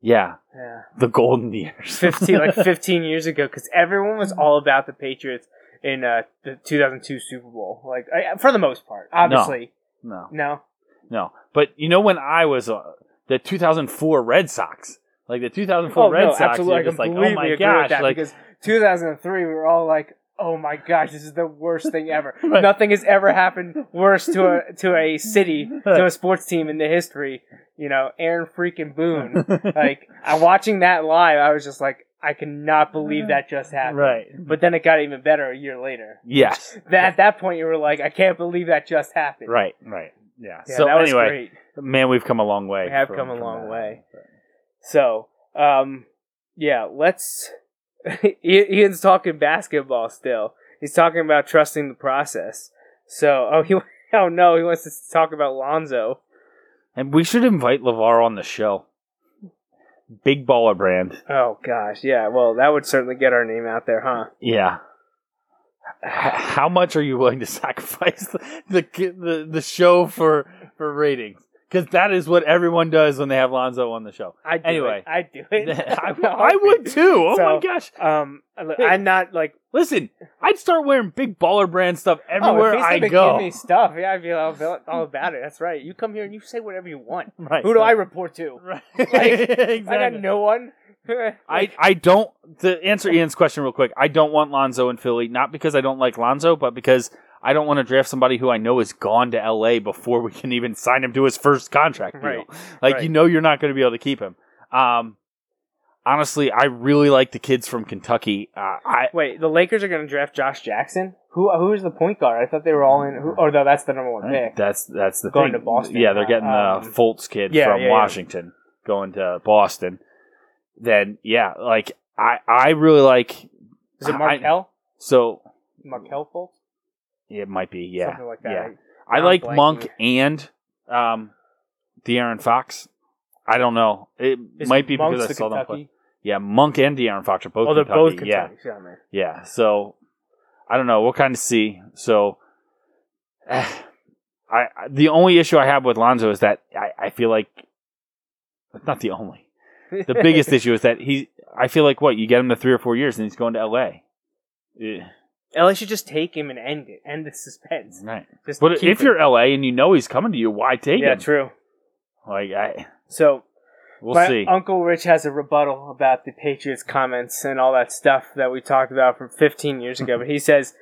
S6: yeah,
S5: Yeah.
S6: the golden years.
S5: 15 like [LAUGHS] 15 years ago because everyone was all about the Patriots in uh, the 2002 Super Bowl. Like I, for the most part, obviously.
S6: no,
S5: No.
S6: no. But you know when I was uh, the 2004 Red Sox, like the 2004
S5: Oh
S6: Red
S5: no,
S6: Sox,
S5: absolutely.
S6: You're just like, oh my gosh, like
S5: because 2003 we were all like, "Oh my gosh, this is the worst thing ever. [LAUGHS]
S6: Right.
S5: Nothing has ever happened worse to a to a city to a sports team in the history." You know, Aaron freaking Boone. [LAUGHS] like I watching that live, I was just like, I cannot believe that just happened.
S6: right.
S5: But then it got even better a year later.
S6: Yes.
S5: That, at that point, you were like, I can't believe that just happened.
S6: Right. Right. Yeah.
S5: Yeah,
S6: so
S5: that was
S6: anyway,
S5: great.
S6: man, we've come a long way.
S5: We have
S6: from-
S5: come a long
S6: that.
S5: way. So, um, yeah, let's. [LAUGHS] Ian's talking basketball still. He's talking about trusting the process. So, oh, he, [LAUGHS] oh no, he wants to talk about Lonzo.
S6: And we should invite LaVar on the show. Big baller brand.
S5: Oh gosh, yeah. Well, that would certainly get our name out there, huh?
S6: Yeah. How much are you willing to [LAUGHS] sacrifice the the the, the show for for ratings? Because that is what everyone does when they have Lonzo on the show.
S5: I do
S6: Anyway.
S5: it. I do it. [LAUGHS] [LAUGHS]
S6: I, [LAUGHS] I would too. Oh
S5: So,
S6: my gosh!
S5: Um,
S6: Hey.
S5: I'm not like
S6: Listen, I'd start wearing big baller brand stuff
S5: oh,
S6: everywhere
S5: he's
S6: I go.
S5: give me stuff, yeah, I feel all all about it. That's right. You come here and you say whatever you want.
S6: Right.
S5: Who do I report to?
S6: Right.
S5: I got no one.
S6: I, I don't to answer Ian's question real quick. I don't want Lonzo in Philly, not because I don't like Lonzo, but because I don't want to draft somebody who I know is gone to LA before we can even sign him to his first contract deal.
S5: Right,
S6: Like
S5: right.
S6: you know you're not going to be able to keep him. Um, honestly, I really like the kids from Kentucky. Uh, I
S5: Wait, the Lakers are going to draft Josh Jackson. Who who is the point guard? I thought they were all in. Who, or no, that's the number one pick.
S6: that's that's the
S5: Going
S6: thing.
S5: to Boston.
S6: Yeah, they're getting
S5: Um,
S6: the Fultz kid
S5: yeah,
S6: from
S5: yeah, yeah.
S6: Washington going to Boston. Then yeah, like I I really like.
S5: Is it
S6: I-
S5: Markelle?
S6: So
S5: Markelle Fultz?
S6: It might be yeah
S5: Something like that.
S6: yeah.
S5: I-
S6: I like
S5: blanking.
S6: Monk and um, De'Aaron Fox. I don't know. It
S5: Is
S6: might be
S5: Monk's
S6: because I saw them play. Yeah, Monk and De'Aaron Fox are both.
S5: Oh, they're both
S6: Kentucky. Yeah,
S5: Kentucky. Yeah, man.
S6: yeah. So I don't know. We'll kind of see. So eh, [SIGHS] I I- the only issue I have with Lonzo is that I, I feel like not the only. The biggest [LAUGHS] issue is that he. I feel like what you get him to three or four years and he's going to L.A. Eh,
S5: LA should just take him and end it. End the suspense.
S6: right.
S5: Just
S6: But if
S5: him.
S6: you're L.A. and you know he's coming to you, why take
S5: yeah,
S6: him?
S5: true.
S6: Like I,
S5: So
S6: we'll
S5: my
S6: see.
S5: Uncle Rich has a rebuttal about the Patriots comments and all that stuff that we talked about from 15 years ago. but he [LAUGHS] says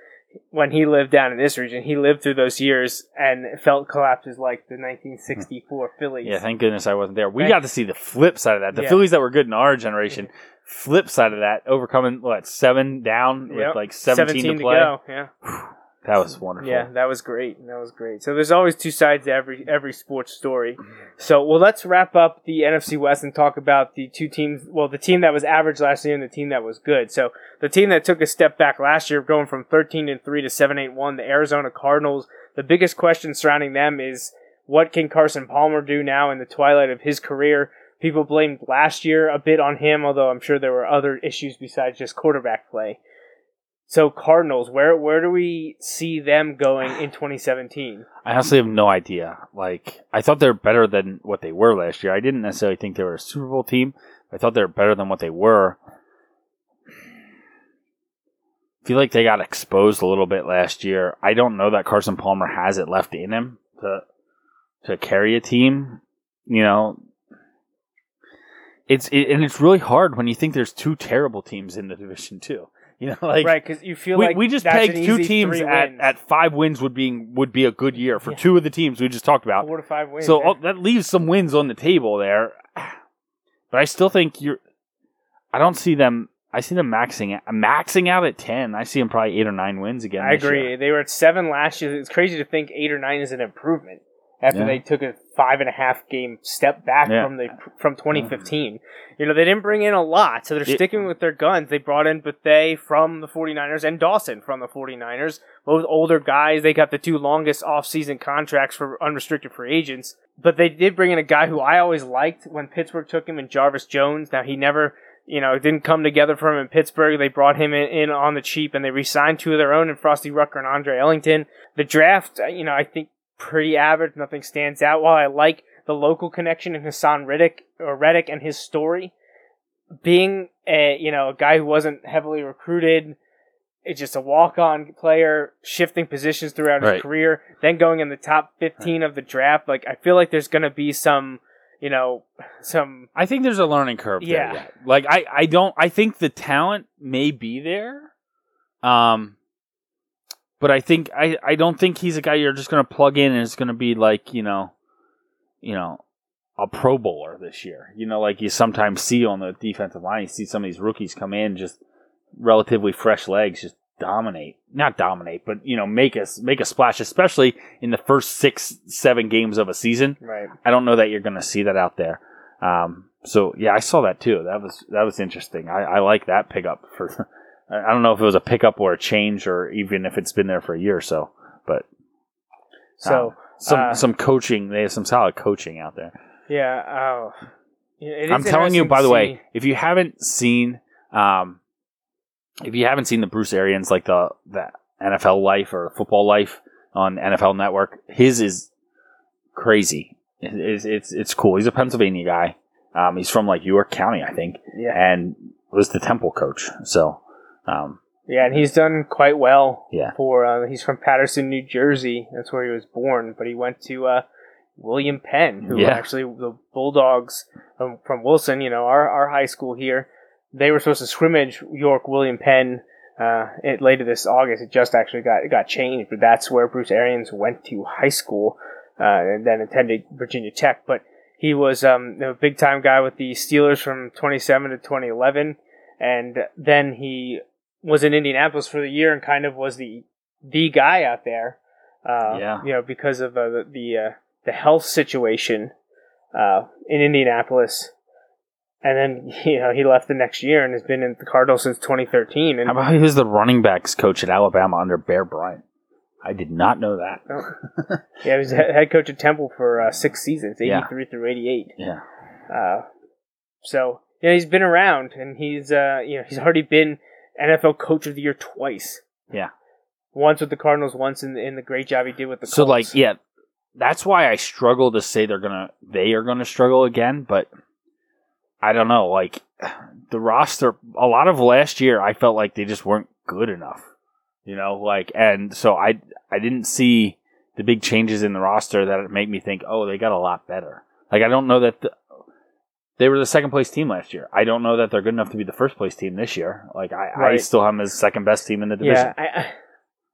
S5: when he lived down in this region, he lived through those years and felt collapses like the 1964 hmm. Phillies.
S6: Yeah, thank goodness I wasn't there. We
S5: Thank-
S6: got to see the flip side of that. The
S5: Yeah.
S6: Phillies that were good in our generation, flip side of that, overcoming what seven down
S5: Yep.
S6: with like seventeen, to play.
S5: go. Yeah.
S6: That was wonderful.
S5: Yeah, that was great. That was great. So there's always two sides to every every sports story. So well, let's wrap up the NFC West and talk about the two teams. Well, the team that was average last year and the team that was good. So the team that took a step back last year, going from 13 and three to 7 8 one, the Arizona Cardinals. The biggest question surrounding them is what can Carson Palmer do now in the twilight of his career? People blamed last year a bit on him, although I'm sure there were other issues besides just quarterback play. So Cardinals, where where do we see them going in 2017?
S6: I honestly have no idea. Like, I thought they were better than what they were last year. I didn't necessarily think they were a Super Bowl team. I thought they were better than what they were. I feel like they got exposed a little bit last year. I don't know that Carson Palmer has it left in him to to carry a team. You know, it's it, and it's really hard when you think there's two terrible teams in the division too. You know, like
S5: right, because you feel
S6: we,
S5: like
S6: we just pegged two teams at, at five wins would be would be a good year for
S5: Yeah.
S6: two of the teams we just talked about.
S5: four to five wins.
S6: So oh, that leaves some wins on the table there, [SIGHS] but I still think you're. I don't see them. I see them maxing maxing out at ten. I see them probably eight or nine wins again.
S5: I agree.
S6: year.
S5: They were at seven last year. It's crazy to think eight or nine is an improvement after
S6: Yeah.
S5: they took a five and a half game step back
S6: Yeah.
S5: from the from 2015. You know, they didn't bring in a lot, so they're
S6: It-
S5: sticking with their guns. They brought in Bethea from the 49ers and Dawson from the 49ers, both older guys. They got the two longest offseason contracts for unrestricted free agents. But they did bring in a guy who I always liked when Pittsburgh took him and Jarvis Jones. Now he never you know, it didn't come together for him in Pittsburgh. They brought him in, in on the cheap, and they re-signed two of their own in Frosty Rucker and Andre Ellington. The draft, uh, you know, I think pretty average. Nothing stands out. While I like the local connection in Haason Riddick or Reddick and his story, being a you know a guy who wasn't heavily recruited, it's just a walk-on player, shifting positions throughout his career, then going in the top fifteen of the draft. Like I feel like there's going to be some, you know, some
S6: I think there's a learning curve.
S5: Yeah.
S6: there yet. Like I, I don't. I think the talent may be there. Um. But I think I, I don't think he's a guy you're just going to plug in and it's going to be like you know, you know, a Pro Bowler this year. You know, like you sometimes see on the defensive line. You see some of these rookies come in just relatively fresh legs, just dominate. Not dominate, but you know, make us make a splash, especially in the first six, seven games of a season.
S5: right.
S6: I don't know that you're going to see that out there. Um, so yeah, I saw that too. That was that was interesting. I, I like that pickup for. I don't know if it was a pickup or a change, or even if it's been there for a year or so. But
S5: So
S6: um, some
S5: uh,
S6: some coaching. They have some solid coaching out there.
S5: Yeah. Oh, It is
S6: I'm telling you, by the way, if you haven't seen, um, if you haven't seen the Bruce Arians like the the NFL Life or Football Life on NFL Network, his is crazy. It- It's it's, it's cool. He's a Pennsylvania guy. Um, he's from like York County, I think,
S5: Yeah.
S6: and was the Temple coach. So, um,
S5: Yeah, and he's done quite well.
S6: Yeah.
S5: For uh, he's from Paterson, New Jersey. That's where he was born, but he went to uh, William Penn, who
S6: Yeah.
S5: actually the Bulldogs um, from Wilson. You know, our our high school here. They were supposed to scrimmage York William Penn. Uh, it, later this August, it just actually got got changed, but that's where Bruce Arians went to high school, uh, and then attended Virginia Tech. But he was um, a big time guy with the Steelers from 27 to 2011, and then he was in Indianapolis for the year and kind of was the the guy out there. Uh,
S6: Yeah.
S5: You know, because of uh, the the, uh, the health situation uh, in Indianapolis, and then [LAUGHS] you know he left the next year and has been in the Cardinals since 2013. And
S6: how about he was the running backs coach at Alabama under Bear Bryant? I did not know that. [LAUGHS]
S5: yeah, he was head coach at Temple for uh, six seasons,
S6: Yeah.
S5: 83 through 88.
S6: Yeah.
S5: Uh, so you know he's been around, and he's uh, you know he's already been NFL Coach of the Year twice.
S6: Yeah.
S5: Once with the Cardinals, once in the, in the great job he did with the
S6: So
S5: Colts.
S6: like, yeah, that's why I struggle to say they're gonna they are gonna struggle again, but I don't know. Like the roster, a lot of last year, I felt like they just weren't good enough. You know, like, and so I I didn't see the big changes in the roster that make me think, oh, they got a lot better. Like I don't know that the, they were the second place team last year. I don't know that they're good enough to be the first place team this year. Like I, I still have them as second best team in the division.
S5: Yeah,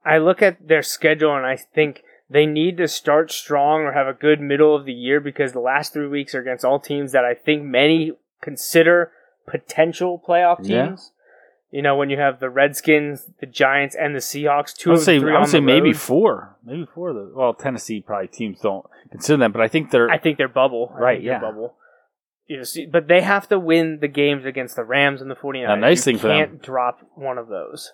S5: I, I look at their schedule and I think they need to start strong or have a good middle of the year because the last three weeks are against all teams that I think many consider potential playoff
S6: Yeah.
S5: teams. You know, when you have the Redskins, the Giants, and the Seahawks, two
S6: I
S5: of
S6: would say
S5: three
S6: I
S5: on
S6: would say maybe
S5: road,
S6: four, maybe four of the well Tennessee probably teams don't consider them, but I think they're
S5: I think they're bubble.
S6: Right, yeah.
S5: bubble. You know, see, but they have to win the games against the Rams and the 49ers.
S6: The nice
S5: you
S6: thing for them-
S5: can't drop one of those.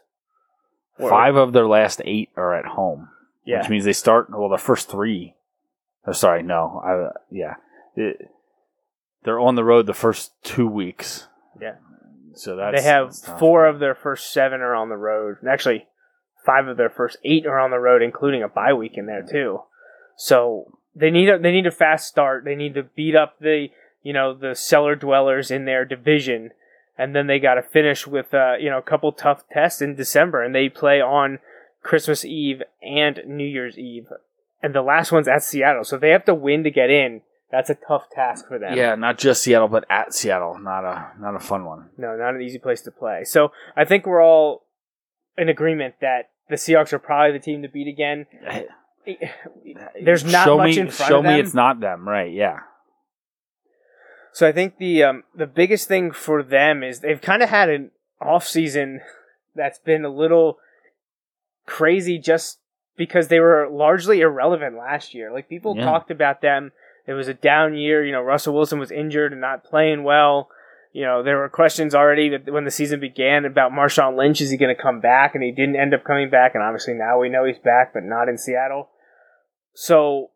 S5: Or-
S6: five of their last eight are at home,
S5: Yeah.
S6: which means they start well the first three. Oh, sorry, no, I, yeah, It- they're on the road the first two weeks.
S5: Yeah.
S6: So that's
S5: they have
S6: that's
S5: four of their first seven are on the road. Actually, five of their first eight are on the road, including a bye week in there too. So they need a they need a fast start. They need to beat up the you know the cellar dwellers in their division, and then they got to finish with uh, you know a couple tough tests in December, and they play on Christmas Eve and New Year's Eve, and the last one's at Seattle. So if they have to win to get in. That's a tough task for them.
S6: Yeah, not just Seattle, but at Seattle. Not a not a fun one.
S5: No, not an easy place to play. So I think we're all in agreement that the Seahawks are probably the team to beat again. There's not
S6: show
S5: much
S6: me,
S5: in front
S6: Show
S5: of
S6: me it's not them, right? Yeah.
S5: So I think the um, the biggest thing for them is they've kind of had an off season that's been a little crazy just because they were largely irrelevant last year. Like people
S6: Yeah.
S5: talked about them. It was a down year. You know, Russell Wilson was injured and not playing well. You know, there were questions already that when the season began about Marshawn Lynch. Is he going to come back? And he didn't end up coming back. And obviously now we know he's back, but not in Seattle. So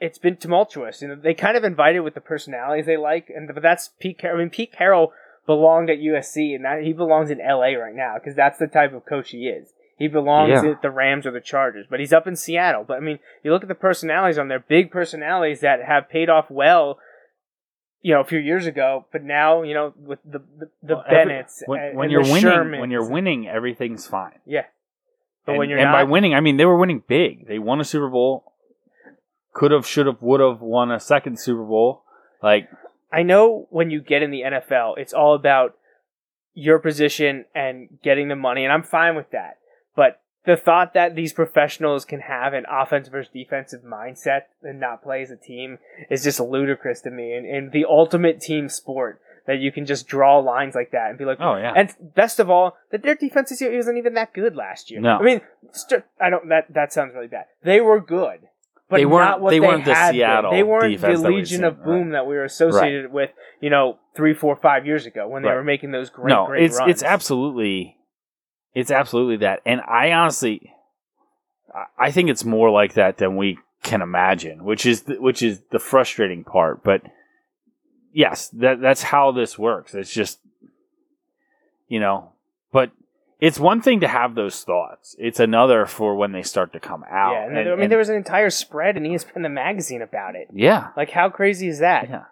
S5: it's been tumultuous. You know, they kind of invited with the personalities they like, and but that's Pete. Car- I mean, Pete Carroll belonged at USC, and that, he belongs in LA right now because that's the type of coach he is. He belongs
S6: Yeah.
S5: at the Rams or the Chargers, but he's up in Seattle. But I mean, you look at the personalities on there, big personalities that have paid off well. You know, a few years ago, but now you know with the the, the
S6: Well, every-
S5: Bennett's
S6: when,
S5: and,
S6: when
S5: and
S6: you're
S5: the
S6: winning,
S5: Shermans.
S6: when you're winning, everything's fine.
S5: yeah. But
S6: and,
S5: when you're
S6: and
S5: not,
S6: by winning, I mean they were winning big. They won a Super Bowl. Could have, should have, would have won a second Super Bowl. Like
S5: I know when you get in the NFL, it's all about your position and getting the money, and I'm fine with that. But the thought that these professionals can have an offensive versus defensive mindset and not play as a team is just ludicrous to me. And, and the ultimate team sport that you can just draw lines like that and be like,
S6: Oh, yeah.
S5: And best of all, that their defense is- isn't even that good last year.
S6: No.
S5: I mean, st- I don't. That that sounds really bad. They were good. But
S6: They weren't-
S5: not what
S6: they
S5: they
S6: weren't the
S5: had been. They weren't the Legion of Boom
S6: right.
S5: that we were associated with, you know, three, four, five years ago when they
S6: Right.
S5: were making those great,
S6: no,
S5: great
S6: it's
S5: runs.
S6: it's absolutely, it's absolutely that. And I honestly, I- I think it's more like that than we can imagine, which is the, which is the frustrating part. But yes, that that's how this works. It's just, you know, but it's one thing to have those thoughts. It's another for when they start to come out.
S5: Yeah, and,
S6: And-
S5: I mean,
S6: and-
S5: there was an entire spread in ESPN the magazine about it.
S6: yeah,
S5: Like, how crazy is that?
S6: Yeah.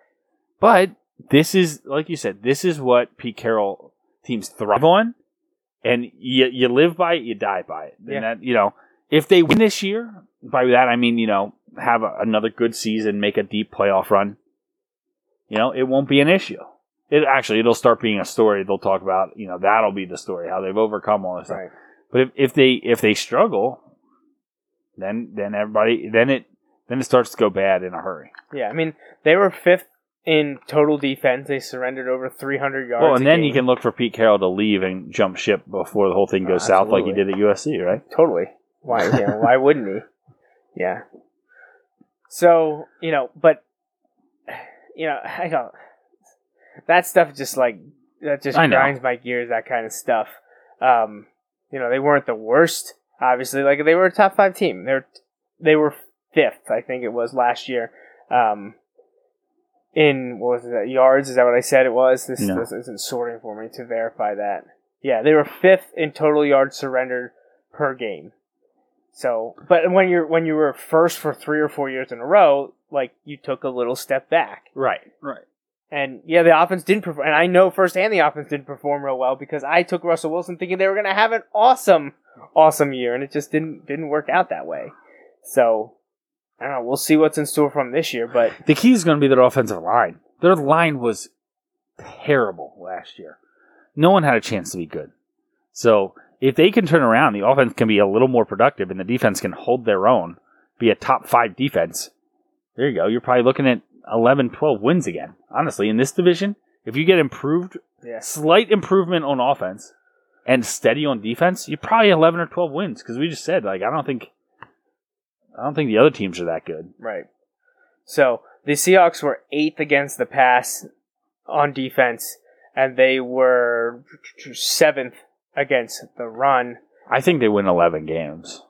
S6: But this is, like you said, this is what Pete Carroll teams thrive on, and you you live by it, you die by it. And
S5: Yeah.
S6: that you know, if they win this year, by that I mean you know have a, another good season, make a deep playoff run. You know, it won't be an issue. It actually it'll start being a story. They'll talk about you know that'll be the story how they've overcome all this stuff. But if, if they if they struggle, then then everybody then it then it starts to go bad in a hurry.
S5: Yeah, I mean, they were fifth in total defense. They surrendered over 300 yards.
S6: Well, and then
S5: game.
S6: you can look for Pete Carroll to leave and jump ship before the whole thing goes south, like he did at USC, right?
S5: Totally. Why? [LAUGHS] Why wouldn't he? Yeah. So you know, but you know, I don't. That stuff just like that just grinds my gears. That kind of stuff. Um, you know, they weren't the worst. Obviously, like they were a top five team. They're they were fifth, I think it was last year. Um, in what was it that yards? Is that what I said it was? This,
S6: No.
S5: this isn't sorting for me to verify that. Yeah, they were fifth in total yards surrendered per game. So, but when you're when you were first for three or four years in a row, like you took a little step back.
S6: Right, right.
S5: And yeah, the offense didn't perform. And I know firsthand the offense didn't perform real well because I took Russell Wilson thinking they were going to have an awesome, awesome year, and it just didn't didn't work out that way. So I don't know. We'll see what's in store from this year, but
S6: The key is going to be their offensive line. Their line was terrible last year. No one had a chance to be good. So if they can turn around, the offense can be a little more productive, and the defense can hold their own, be a top five defense. There you go. You're probably looking at 11, 12 wins again. Honestly, in this division, if you get improved
S5: yes,
S6: slight improvement on offense and steady on defense, you're probably 11 or 12 wins because we just said like I don't think I don't think the other teams are that good.
S5: right. So the Seahawks were eighth against the pass on defense, and they were seventh against the run.
S6: I think they win 11 games.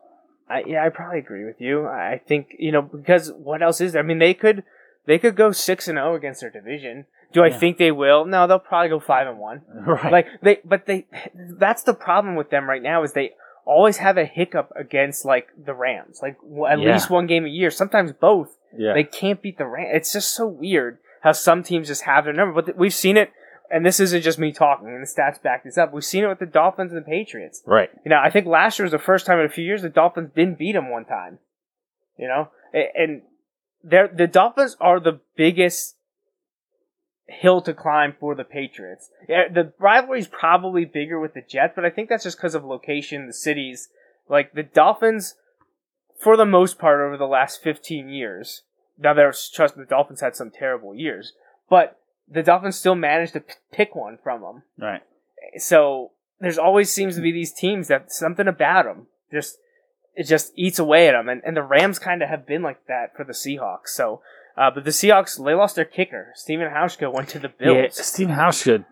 S5: I, yeah, I probably agree with you. I think you know because what else is there? I mean, they could they could go six and zero against their division. Do I
S6: Yeah.
S5: think they will? No, they'll probably go five and one. [LAUGHS]
S6: right.
S5: Like they, but they, that's the problem with them right now is they always have a hiccup against like the Rams, like at
S6: Yeah.
S5: least one game a year, sometimes both.
S6: yeah.
S5: They can't beat the Rams. It's just so weird how some teams just have their number. But th- we've seen it, and this isn't just me talking, and the stats back this up. We've seen it with the Dolphins and the Patriots.
S6: right.
S5: You know, I think last year was the first time in a few years the Dolphins didn't beat them one time. You know, A- and they're, the Dolphins are the biggest hill to climb for the Patriots. The rivalry is probably bigger with the Jets, but I think that's just because of location, the cities. Like the Dolphins, for the most part, over the last fifteen years. Now, there's trust the Dolphins had some terrible years, but the Dolphins still managed to p- pick one from them
S6: Right.
S5: so there's always seems to be these teams that something about them just it just eats away at them, and, and the Rams kind of have been like that for the Seahawks. So, uh, but the Seahawks they lost their kicker. Stephen Hauschka went to the Bills. Yeah.
S6: Stephen Hauschka,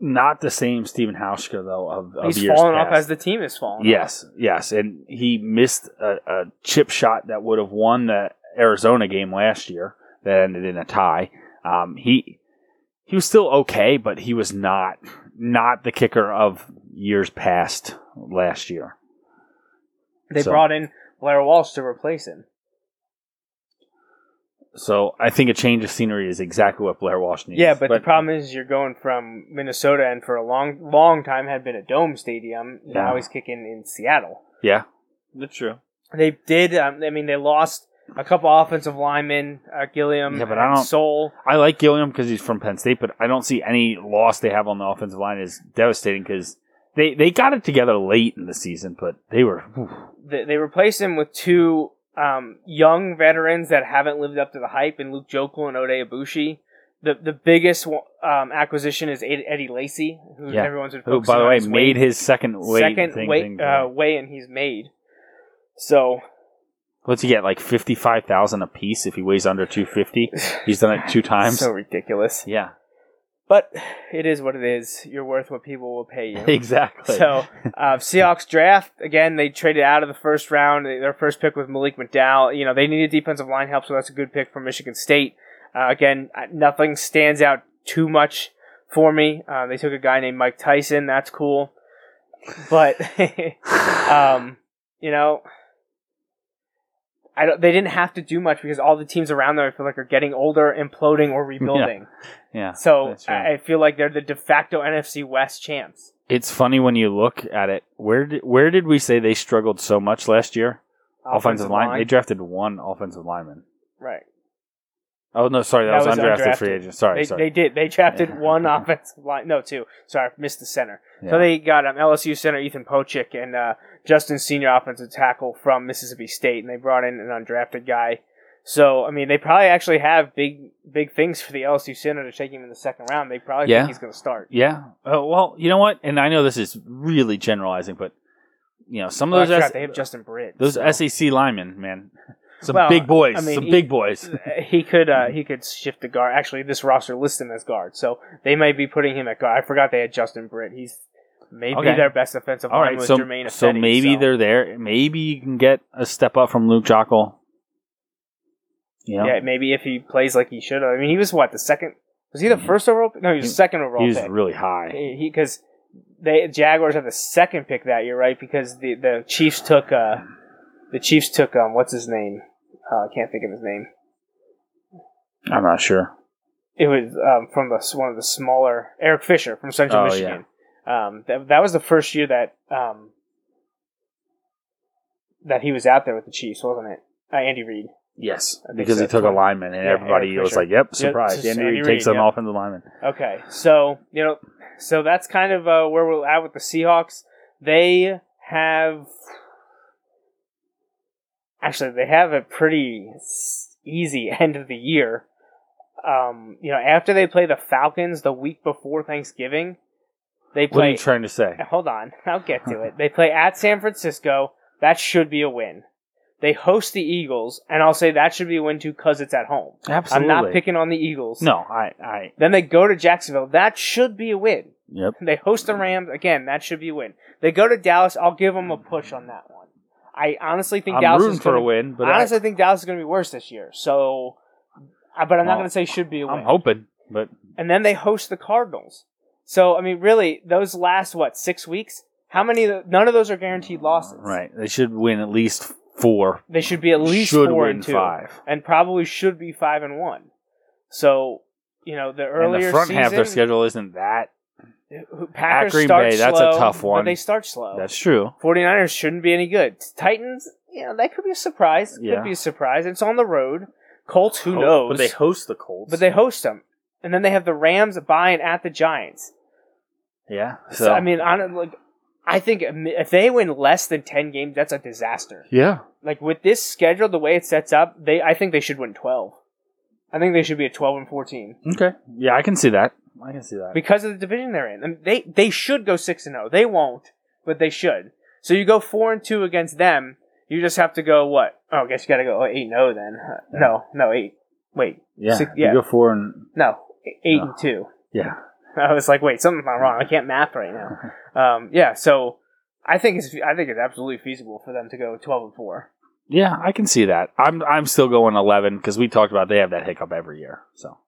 S6: not the same Stephen Hauschka though of, of
S5: He's fallen off as the team is fallen.
S6: Yes, yes, and he missed a, a chip shot that would have won the Arizona game last year that ended in a tie. Um, he he was still okay, but he was not not the kicker of years past last year.
S5: They
S6: so-
S5: brought in Blair Walsh to replace him.
S6: So I think a change of scenery is exactly what Blair Walsh needs.
S5: Yeah, but, the problem is you're going from Minnesota, and for a long, long time had been a dome stadium. Now he's kicking in Seattle.
S6: yeah, that's true.
S5: They did. Um, I mean, they lost a couple offensive linemen, uh, Gilliam
S6: Yeah, but I don't-
S5: Sowell.
S6: I like Gilliam because he's from Penn State, but I don't see any loss they have on the offensive line is devastating because they, they got it together late in the season, but they were whew,
S5: they, they replaced him with two um, young veterans that haven't lived up to the hype in Luke Joeckel and Oday Aboushi. The the biggest um, acquisition is Eddie Lacy, who
S6: Yeah.
S5: everyone's been
S6: who, by the way, made
S5: weight.
S6: his second weight
S5: second
S6: thing,
S5: weight
S6: thing
S5: uh, weigh in he's made. So
S6: What's he get? Like fifty five thousand a piece if he weighs under two fifty. [LAUGHS] He's done it two times.
S5: so ridiculous,
S6: yeah,
S5: but it is what it is. You're worth what people will pay you. [LAUGHS]
S6: exactly.
S5: So, uh, Seahawks draft again. They traded out of the first round. Their first pick was Malik McDowell. You know they needed defensive line help, so that's a good pick for Michigan State. Uh, again, uh, nothing stands out too much for me. Uh, they took a guy named Mike Tyson. That's cool, but [LAUGHS] um, you know. I don't, they didn't have to do much because all the teams around them I feel like are getting older, imploding, or rebuilding. [LAUGHS]
S6: yeah,
S5: So. I I feel like they're the de facto NFC West champs.
S6: it's funny when you look at it. Where did where did we say they struggled so much last year? Offensive, line. They drafted one offensive lineman.
S5: right.
S6: Oh no, sorry, that,
S5: That
S6: was,
S5: was
S6: undrafted, free agent. Sorry,
S5: They,
S6: sorry.
S5: they did. They drafted one [LAUGHS] offensive line. No, two. Sorry, I missed the center.
S6: Yeah.
S5: So they got um, LSU center Ethan Pocic and uh, Justin Senior offensive tackle from Mississippi State, and they brought in an undrafted guy. So I mean, they probably actually have big big things for the LSU center to take him in the second round. They probably
S6: Yeah.
S5: think he's going to start.
S6: Yeah. Uh, well, you know what? And I know this is really generalizing, but you know, some of those
S5: forgot
S6: S-
S5: they have Justin Britt.
S6: those
S5: so.
S6: SEC linemen, man, some
S5: Well,
S6: big boys,
S5: I mean,
S6: some
S5: he-
S6: big boys. [LAUGHS]
S5: he could uh, he could shift the guard. Actually, this roster lists him as guard, so they might be putting him at guard. I forgot they had Justin Britt. He's maybe
S6: Okay.
S5: their best offensive
S6: All
S5: lineman
S6: right,
S5: was
S6: so
S5: Jermaine
S6: so maybe
S5: so.
S6: they're there. Maybe you can get a step up from Luke Joeckel. You know,
S5: Yeah, maybe if he plays like he should. I mean, he was what the second? Was he the first overall? No, he was the second overall
S6: he's
S5: pick.
S6: really high.
S5: He because the Jaguars had the second pick that year, right? Because the the Chiefs took uh the Chiefs took um what's his name? Uh, I can't think of his name.
S6: I'm not sure.
S5: It was um, from the one of the smaller Eric Fisher from Central
S6: Oh,
S5: Michigan. Um, that that was the first year that um that he was out there with the Chiefs, wasn't it? Uh, Andy Reid.
S6: Yes, because
S5: so.
S6: he took a lineman, and
S5: Yeah,
S6: everybody
S5: Eric
S6: was
S5: Fisher.
S6: like, "Yep,
S5: Yep,
S6: surprise!"
S5: just
S6: Andy Reid takes an
S5: yep.
S6: offensive lineman.
S5: Okay, so you know, so that's kind of uh, where we're at with the Seahawks. They have actually they have a pretty easy [LAUGHS] end of the year. Um, you know, after they play the Falcons the week before Thanksgiving, they
S6: What are you trying to say?
S5: Hold on, [LAUGHS] I'll get to it. They play at San Francisco. That should be a win. They host the Eagles, and I'll say that should be a win too because it's at home.
S6: Absolutely.
S5: I'm not picking on the Eagles.
S6: No, I, I,
S5: Then they go to Jacksonville. That should be a win.
S6: yep.
S5: They host the Rams again. That should be a win. They go to Dallas. I'll give them a push on that one. I honestly think
S6: I'm
S5: Dallas is
S6: for
S5: gonna,
S6: a win, but
S5: I honestly think Dallas is going to be worse this year. So, but I'm not going to say should be a
S6: I,
S5: win.
S6: I'm hoping. but
S5: and then they host the Cardinals. So I mean, really, those last what six weeks? How many? None of those are guaranteed losses.
S6: right, they should win at least four.
S5: They should be at least
S6: should
S5: four and two,
S6: five.
S5: and probably should be five and one. So you know the
S6: And
S5: earlier
S6: the front
S5: season,
S6: half of their schedule isn't that.
S5: Packers
S6: Green
S5: start
S6: Bay, that's a tough one.
S5: But they start slow.
S6: That's true.
S5: 49ers shouldn't be any good. Titans, you know, that could be a surprise. Could
S6: Yeah.
S5: be a surprise. It's on the road. Colts, who knows?
S6: But they host the Colts.
S5: But they host them, and then they have the Rams buying at the Giants.
S6: Yeah.
S5: So,
S6: So,
S5: I mean, on like, I think if they win less than ten games, that's a disaster.
S6: yeah.
S5: Like with this schedule, the way it sets up, they I think they should win twelve. I think they should be at twelve and fourteen
S6: Okay. Yeah, I can see that. I can see that.
S5: because of the division they're in. I mean, they they should go six and zero. They won't, but they should. So you go four and two against them. You just have to go what? Oh, I guess you got to go eight and zero then. Uh, No, no eight. Wait,
S6: yeah.
S5: six-
S6: You
S5: yeah.
S6: go four and
S5: no, eight
S6: No.
S5: and two.
S6: yeah. [LAUGHS]
S5: I was like, wait, something's not wrong. I can't math right now. [LAUGHS] Um, yeah, so I think it's I think it's absolutely feasible for them to go twelve and four.
S6: Yeah, I can see that. I'm I'm still going eleven because we talked about they have that hiccup every year. So,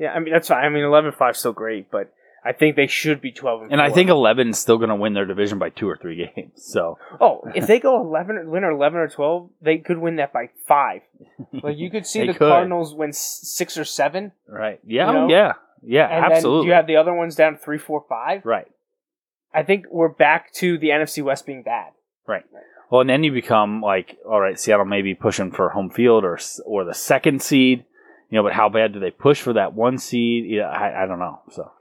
S5: Yeah, I mean that's fine. I mean eleven five is still great, but I think they should be twelve and.
S6: and I think eleven is still going to win their division by two or three [LAUGHS] games. So,
S5: oh, if they go eleven, win or eleven or twelve, they could win that by five. Like you could see
S6: They
S5: the
S6: could.
S5: Cardinals win s- six or seven,
S6: right? Yeah,
S5: You know?
S6: yeah, yeah.
S5: and
S6: absolutely.
S5: you have the other ones down three, four, five.
S6: right,
S5: I think we're back to the NFC West being bad.
S6: right. Well, and then you become like, all right, Seattle may be pushing for home field or or the second seed. You know, but how bad do they push for that one seed? Yeah, I, I don't know. So,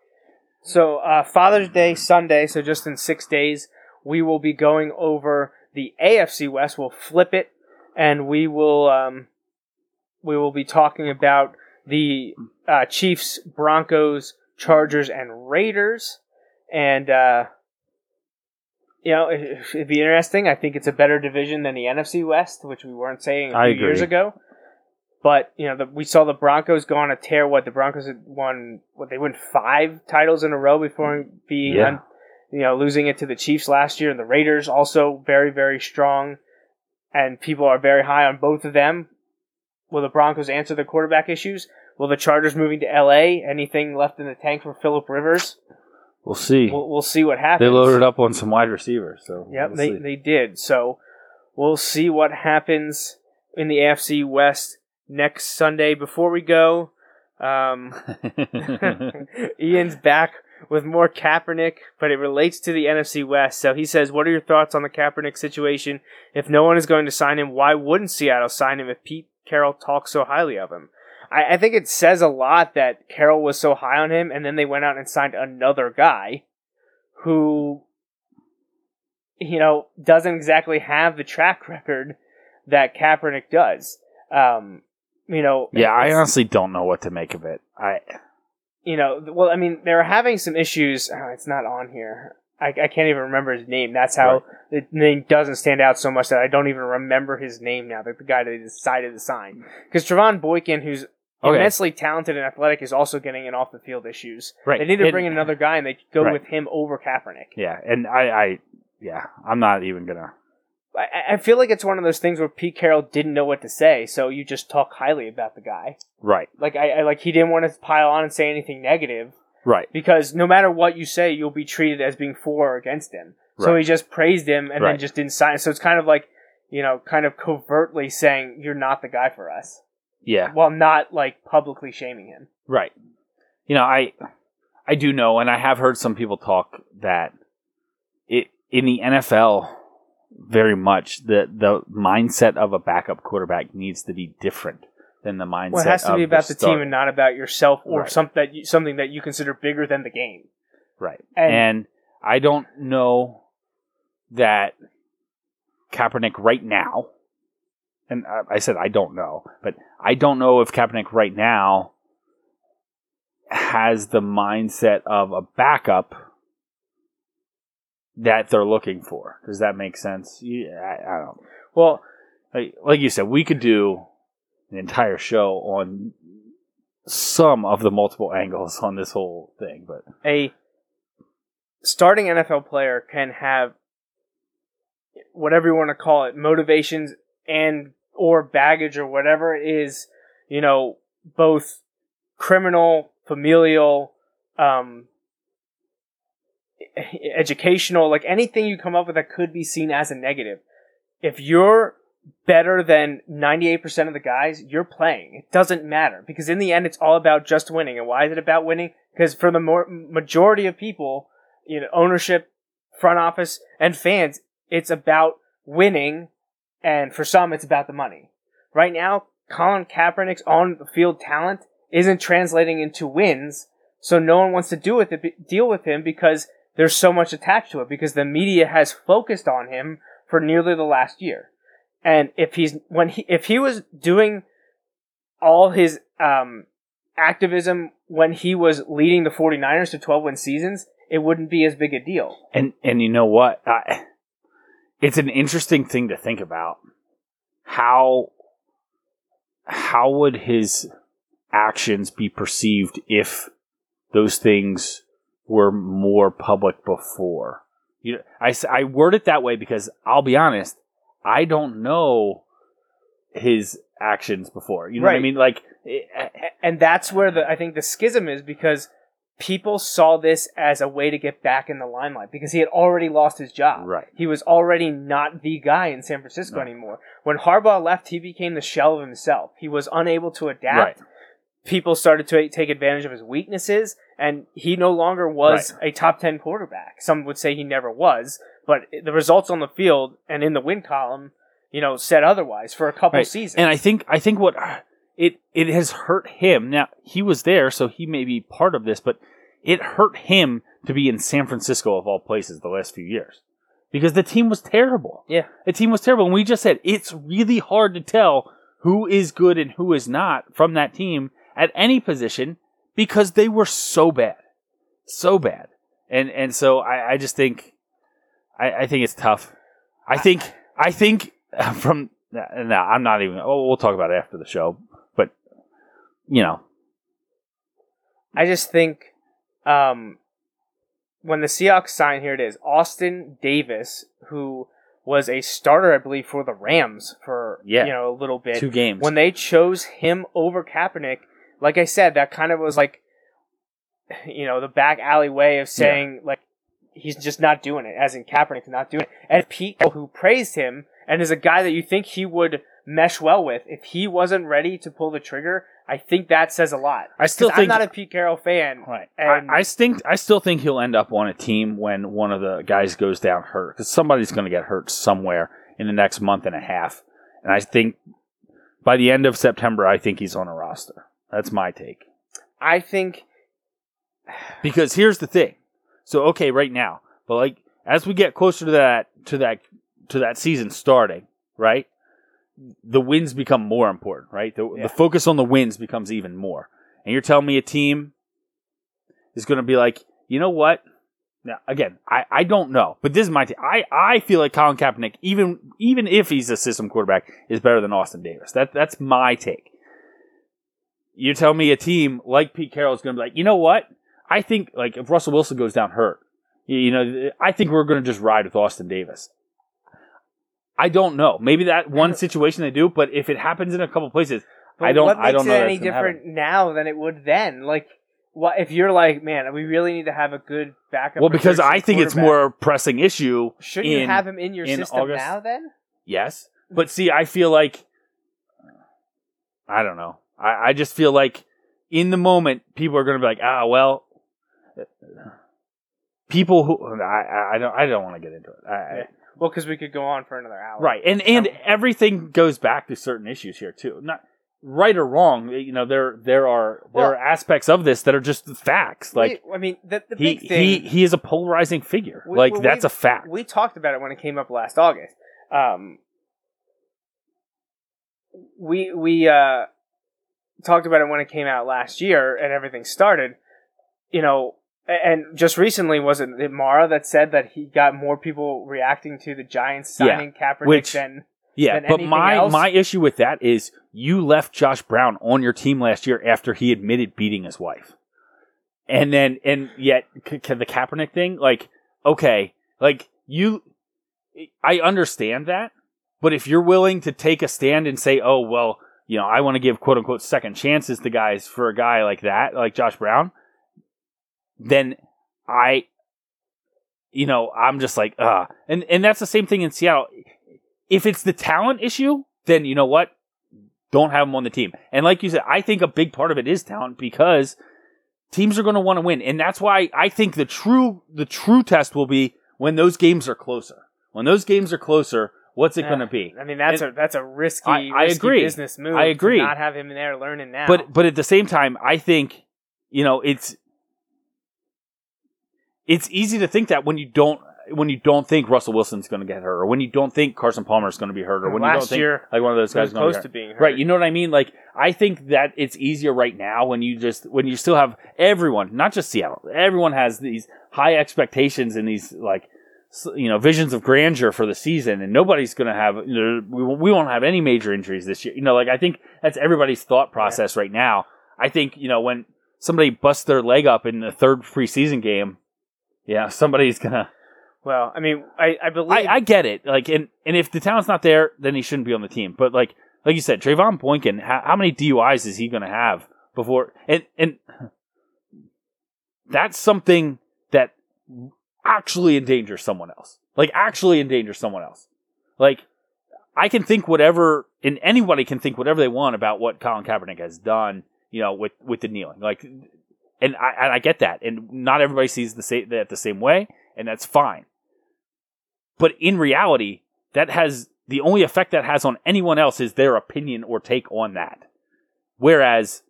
S5: So uh, Father's Day Sunday, so just in six days, we will be going over the AFC West. We'll flip it, and we will um, we will be talking about the uh, Chiefs, Broncos, Chargers, and Raiders. And uh, you know, it, it'd be interesting. I think it's a better division than the NFC West, which we weren't saying a
S6: I
S5: few years ago. But you know, the, we saw the Broncos go on a tear. What the Broncos had won? What they won five titles in a row before being,
S6: Yeah.
S5: un- you know, losing it to the Chiefs last year. And the Raiders also very, very strong, and people are very high on both of them. Will the Broncos answer the quarterback issues? Will the Chargers moving to LA? Anything left in the tank for Philip Rivers?
S6: we'll see.
S5: We'll, we'll see what happens.
S6: they loaded up on some wide receivers. So,
S5: Yep,
S6: we'll
S5: they,
S6: see.
S5: they did. So we'll see what happens in the AFC West next Sunday. Before we go, um, [LAUGHS] [LAUGHS] Ian's back with more Kaepernick, but it relates to the NFC West. So he says, What are your thoughts on the Kaepernick situation? If no one is going to sign him, why wouldn't Seattle sign him if Pete Carroll talks so highly of him? I, I think it says a lot that Carroll was so high on him, and then they went out and signed another guy who, you know, doesn't exactly have the track [LAUGHS] record that Kaepernick does. Um, you know,
S6: yeah, I honestly don't know what to make of it. I
S5: you know, well, I mean, they were having some issues. Oh, it's not on here. I, I can't even remember his name. That's how the name doesn't stand out so much that I don't even remember his name now. The, the guy that they decided to sign, because Trevone Boykin, who's
S6: Okay.
S5: immensely talented and athletic, is also getting in off the field issues.
S6: Right.
S5: They need to
S6: And-
S5: bring in another guy, and they go
S6: Right.
S5: with him over Kaepernick.
S6: yeah, and I, I yeah, I'm not even gonna.
S5: I, I feel like it's one of those things where Pete Carroll didn't know what to say, so you just talk highly about the guy.
S6: Right,
S5: Like I, I like he didn't want to pile on and say anything negative.
S6: Right,
S5: because no matter what you say, you'll be treated as being for or against him. So
S6: Right.
S5: he just praised him and then just didn't sign. So it's kind of like, you know, kind of covertly saying you're not the guy for us,
S6: yeah,
S5: while not like publicly shaming him.
S6: right. You know, I I do know, and I have heard some people talk that it in the NFL very much the the mindset of a backup quarterback needs to be different than the mindset.
S5: Well, it has to be about the, team and not about yourself or
S6: Right.
S5: some, that you, something that you consider bigger than the game.
S6: Right.
S5: And-
S6: And, I don't know that Kaepernick right now, and I, I said I don't know, but I don't know if Kaepernick right now has the mindset of a backup that they're looking for. Does that make sense? Yeah, I, I don't.
S5: Well,
S6: Like, like you said, we could do an entire show on some of the multiple angles on this whole thing, but
S5: a starting NFL player can have whatever you want to call it, motivations and or baggage or whatever is, you know, both criminal, familial, um, educational, like anything you come up with that could be seen as a negative. If you're better than 98% of the guys, you're playing. It doesn't matter because in the end, it's all about just winning. And why is it about winning? Because for the more, majority of people, you know, ownership, front office, and fans, it's about winning. And for some, it's about the money. Right now, Colin Kaepernick's on the field talent isn't translating into wins. So no one wants to do with it, deal with him because there's so much attached to it because the media has focused on him for nearly the last year. And if he's when he if he was doing all his um, activism when he was leading the 49ers to 12 win seasons, it wouldn't be as big a deal.
S6: And and you know what? I, it's an interesting thing to think about. How how would his actions be perceived if those things were more public before? You know, I, I word it that way because I'll be honest, I don't know his actions before. You know what I mean? Like,
S5: A- And that's where the I think the schism is because people saw this as a way to get back in the limelight because he had already lost his job.
S6: Right.
S5: He was already not the guy in San Francisco
S6: Right.
S5: anymore. When Harbaugh left, he became the shell of himself. He was unable to adapt.
S6: Right.
S5: People started to take advantage of his weaknesses, and he no longer was a top 10 quarterback. Some would say he never was, but the results on the field and in the win column, you know, said otherwise for a couple
S6: Right.
S5: seasons.
S6: And I think I think what it it has hurt him. Now he was there, so he may be part of this, but it hurt him to be in San Francisco of all places the last few years because the team was terrible.
S5: yeah.
S6: The team was terrible, and we just said it's really hard to tell who is good and who is not from that team at any position because they were so bad, so bad. And and so I, I just think I, I think it's tough. I think I think [LAUGHS] from no, I'm not even. Oh, we'll talk about it after the show. But you know,
S5: I just think um, when the Seahawks signed, here it is Austin Davis, who was a starter, I believe, for the Rams for
S6: Yeah.
S5: you know a little bit.
S6: two games.
S5: When they chose him over Kaepernick, like I said, that kind of was like, [SIGHS] you know, the back alley way of saying like he's just not doing it, as in Kaepernick's not doing it. And Pete, who praised him and is a guy that you think he would mesh well with, if he wasn't ready to pull the trigger, I think that says a lot.
S6: I still think-
S5: I'm not a Pete Carroll fan,
S6: Right.
S5: And
S6: I, I think I still think he'll end up on a team when one of the guys goes down hurt because somebody's going to get hurt somewhere in the next month and a half, and I think by the end of September, I think he's on a roster. That's my take.
S5: I think [SIGHS]
S6: Because here's the thing. So okay, right now, but like as we get closer to that to that to that season starting, right? The wins become more important, right? The,
S5: Yeah.
S6: the focus on the wins becomes even more. And you're telling me a team is going to be like, you know what? Now, again, I, I don't know, but this is my team. I, I feel like Colin Kaepernick, even even if he's a system quarterback, is better than Austin Davis. That that's my take. You tell me a team like Pete Carroll is going to be like, you know what? I think like if Russell Wilson goes down hurt, you- know, I think we're going to just ride with Austin Davis. I don't know. Maybe that one situation they do, but if it happens in a couple places,
S5: But
S6: I don't.
S5: What
S6: I
S5: makes
S6: don't know
S5: it any different
S6: happen.
S5: now than it would then? Like, what if you're like, man, we really need to have a good backup?
S6: Well, because I think it's
S5: quarterback."
S6: more pressing issue.
S5: Shouldn't
S6: in,
S5: you have him in your
S6: in
S5: system
S6: August.
S5: now? Then
S6: Yes, but see, I feel like I don't know. I, I just feel like in the moment, people are going to be like, ah, well, people who I, I- don't I don't want to get into it. I,
S5: Yeah. well, because we could go on for another hour.
S6: Right, and and
S5: Um,
S6: everything goes back to certain issues here too. Not right or wrong. You know, there there are there
S5: Well-
S6: are aspects of this that are just facts. Like
S5: We- I mean, the, the
S6: he
S5: big thing.
S6: he he is a polarizing figure.
S5: we-
S6: like
S5: we-
S6: that's a fact.
S5: We talked about it when it came up last August. Um, we we uh, talked about it when it came out last year and everything started. You know, and just recently was it Mara that said that he got more people reacting to the Giants
S6: Yeah,
S5: signing Kaepernick
S6: which-
S5: than
S6: Yeah,
S5: than
S6: but my
S5: else.
S6: my issue with that is you left Josh Brown on your team last year after he admitted beating his wife, and then and yet c- c- the Kaepernick thing, like okay, like you, I understand that, but if you're willing to take a stand and say, oh well, you know, I want to give quote unquote second chances to guys for a guy like that, like Josh Brown, then I, you know, I'm just like, uh, and and that's the same thing in Seattle. If it's the talent issue, then you know what, don't have him on the team. And like you said, I think a big part of it is talent because teams are going to want to win, and that's why I think the true the true test will be when those games are closer. When those games are closer, what's it going to be?
S5: I mean, that's
S6: And-
S5: a that's a risky,
S6: I- I
S5: risky
S6: agree.
S5: business move.
S6: I
S5: to
S6: agree.
S5: not have him there learning now.
S6: But but at the same time, I think you know it's it's easy to think that when you don't when you don't think Russell Wilson's going to get hurt, or when you don't think Carson Palmer's going to be hurt, or when you don't
S5: Last
S6: think
S5: year,
S6: like one of those guys is
S5: close
S6: to
S5: to
S6: be
S5: being
S6: hurt. Right, you know what I mean? Like I think that it's easier right now when you just when you still have everyone, not just Seattle, everyone has these high expectations and these like you know visions of grandeur for the season, and nobody's going to have you know, we, we won't have any major injuries this year. You know, like I think that's everybody's thought process right now. I think you know when somebody busts their leg up in the third preseason game, yeah, somebody's gonna.
S5: well, I mean, I, I believe
S6: I, I get it. Like, and and if the talent's not there, then he shouldn't be on the team. But like, like you said, Trevone Boykin, how, how many DUIs is he going to have before? And and that's something that actually endangers someone else. Like, actually endangers someone else. Like, I can think whatever, and anybody can think whatever they want about what Colin Kaepernick has done. You know, with with the kneeling, like, and I and I get that, and not everybody sees the same that the same way, and that's fine. But in reality, that has the only effect that has on anyone else is their opinion or take on that. Whereas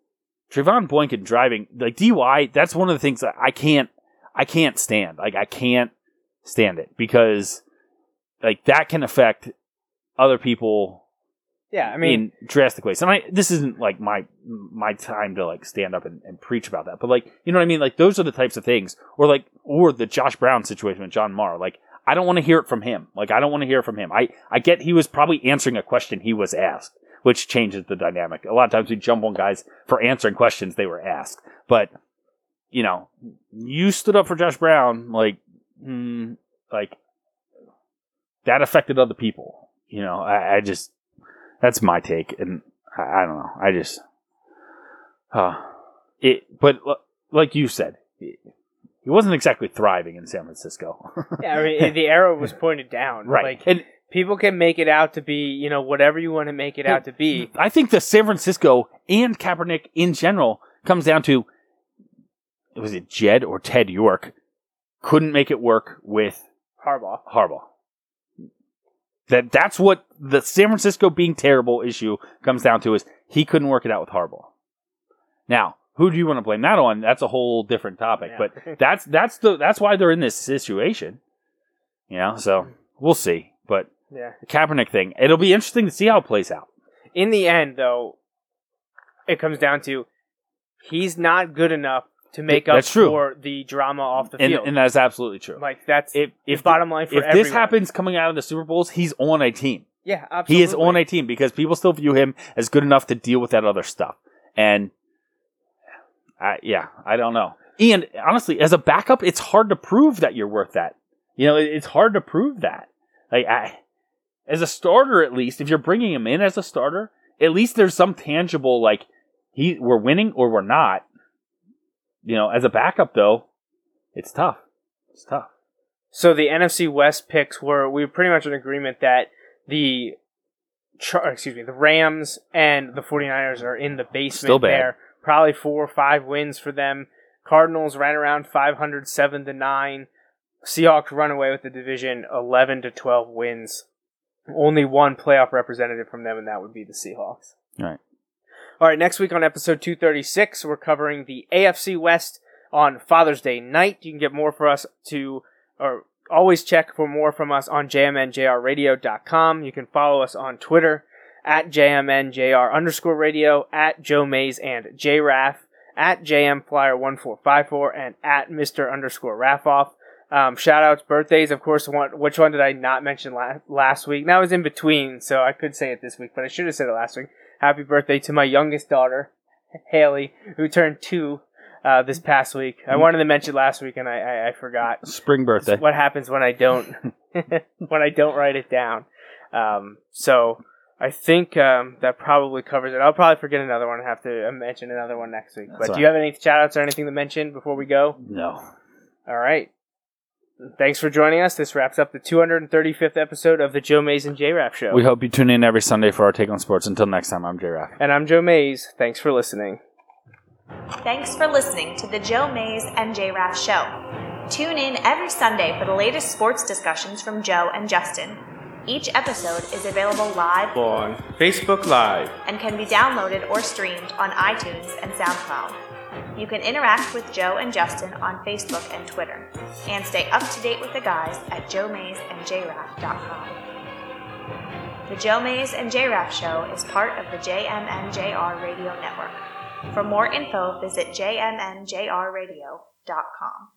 S6: Trevone Boykin driving like DUI, that's one of the things that I can't I can't stand. Like I can't stand it because like that can affect other people
S5: yeah, I mean,
S6: in drastic ways. And I this isn't like my my time to like stand up and, and preach about that. But like you know what I mean? Like those are the types of things. Or like or the Josh Brown situation with John Mara. Like I don't want to hear it from him. Like I don't want to hear it from him. I, I get he was probably answering a question he was asked, which changes the dynamic. A lot of times we jump on guys for answering questions they were asked. But you know, you stood up for Josh Brown, like mm, like that affected other people. You know, I, I just that's my take, and I, I don't know. I just, uh, it. But l- like you said, he he wasn't exactly thriving in San Francisco,
S5: yeah, I mean, the arrow was pointed down.
S6: right?
S5: Like
S6: and
S5: people can make it out to be, you know, whatever you want to make it out to be.
S6: I think the San Francisco and Kaepernick in general comes down to was it Jed or Ted York couldn't make it work with
S5: Harbaugh.
S6: Harbaugh. That that's what the San Francisco being terrible issue comes down to is he couldn't work it out with Harbaugh. Now, who do you want to blame that on? That's a whole different topic.
S5: Yeah.
S6: But [LAUGHS] that's that's the that's why they're in this situation. You know, so we'll see. But
S5: Yeah.
S6: the Kaepernick thing, it'll be interesting to see how it plays out.
S5: In the end, though, it comes down to he's not good enough to make up
S6: That's true.
S5: for the drama off the
S6: And,
S5: field.
S6: and that's absolutely true.
S5: like that's
S6: if
S5: the bottom line for
S6: if
S5: everyone.
S6: this happens coming out of the Super Bowls, he's on a team.
S5: yeah, absolutely.
S6: He is on a team because people still view him as good enough to deal with that other stuff. And I, yeah, I don't know. And honestly, as a backup, it's hard to prove that you're worth that. You know, it's hard to prove that. Like, I, as a starter, at least, if you're bringing him in as a starter, at least there's some tangible like he we're winning or we're not. You know, as a backup though, it's tough. It's tough.
S5: So the NFC West picks were we were pretty much in agreement that the excuse me, the Rams and the 49ers are in the basement
S6: Still bad.
S5: there. Probably 4 or 5 wins for them. Cardinals ran around 500 7 to 9. Seahawks run away with the division 11 to 12 wins. Only one playoff representative from them and that would be the Seahawks.
S6: All right.
S5: All right, next week on episode 236, we're covering the AFC West on Father's Day night. You can get more for us to, or always check for more from us on jmnjrradio.com. You can follow us on Twitter at jmnjr underscore radio, at Joe Mays and JRaff, at jmflyer1454, and at Mr. underscore Raffoff. Um, shout outs, birthdays, of course. One, which one did I not mention la- last week? That was in between, so I could say it this week, but I should have said it last week. Happy birthday to my youngest daughter, Haley, who turned two uh, this past week. I wanted to mention last week and I, I, I forgot.
S6: Spring birthday.
S5: What happens when I don't [LAUGHS] [LAUGHS] when I don't write it down? Um, so, I think um, that probably covers it. I'll probably forget another one and have to uh, mention another one next week.
S6: That's
S5: but do you have any shout outs or anything to mention before we go?
S6: No.
S5: All right. Thanks for joining us. This wraps up the 235th episode of the Joe Mays and J Raff Show.
S6: We hope you tune in every Sunday for our take on sports. Until next time, I'm J Raff.
S5: and I'm Joe Mays. Thanks for listening.
S1: Thanks for listening to the Joe Mays and J Raff Show. Tune in every Sunday for the latest sports discussions from Joe and Justin. Each episode is available live
S5: On Facebook Live.
S1: and can be downloaded or streamed on iTunes and SoundCloud. You can interact with Joe and Justin on Facebook and Twitter, and stay up to date with the guys at joemaysandjraff.com. The Joe Mays and JRaff Show is part of the JMNJR Radio Network. For more info, visit jmnjrradio.com.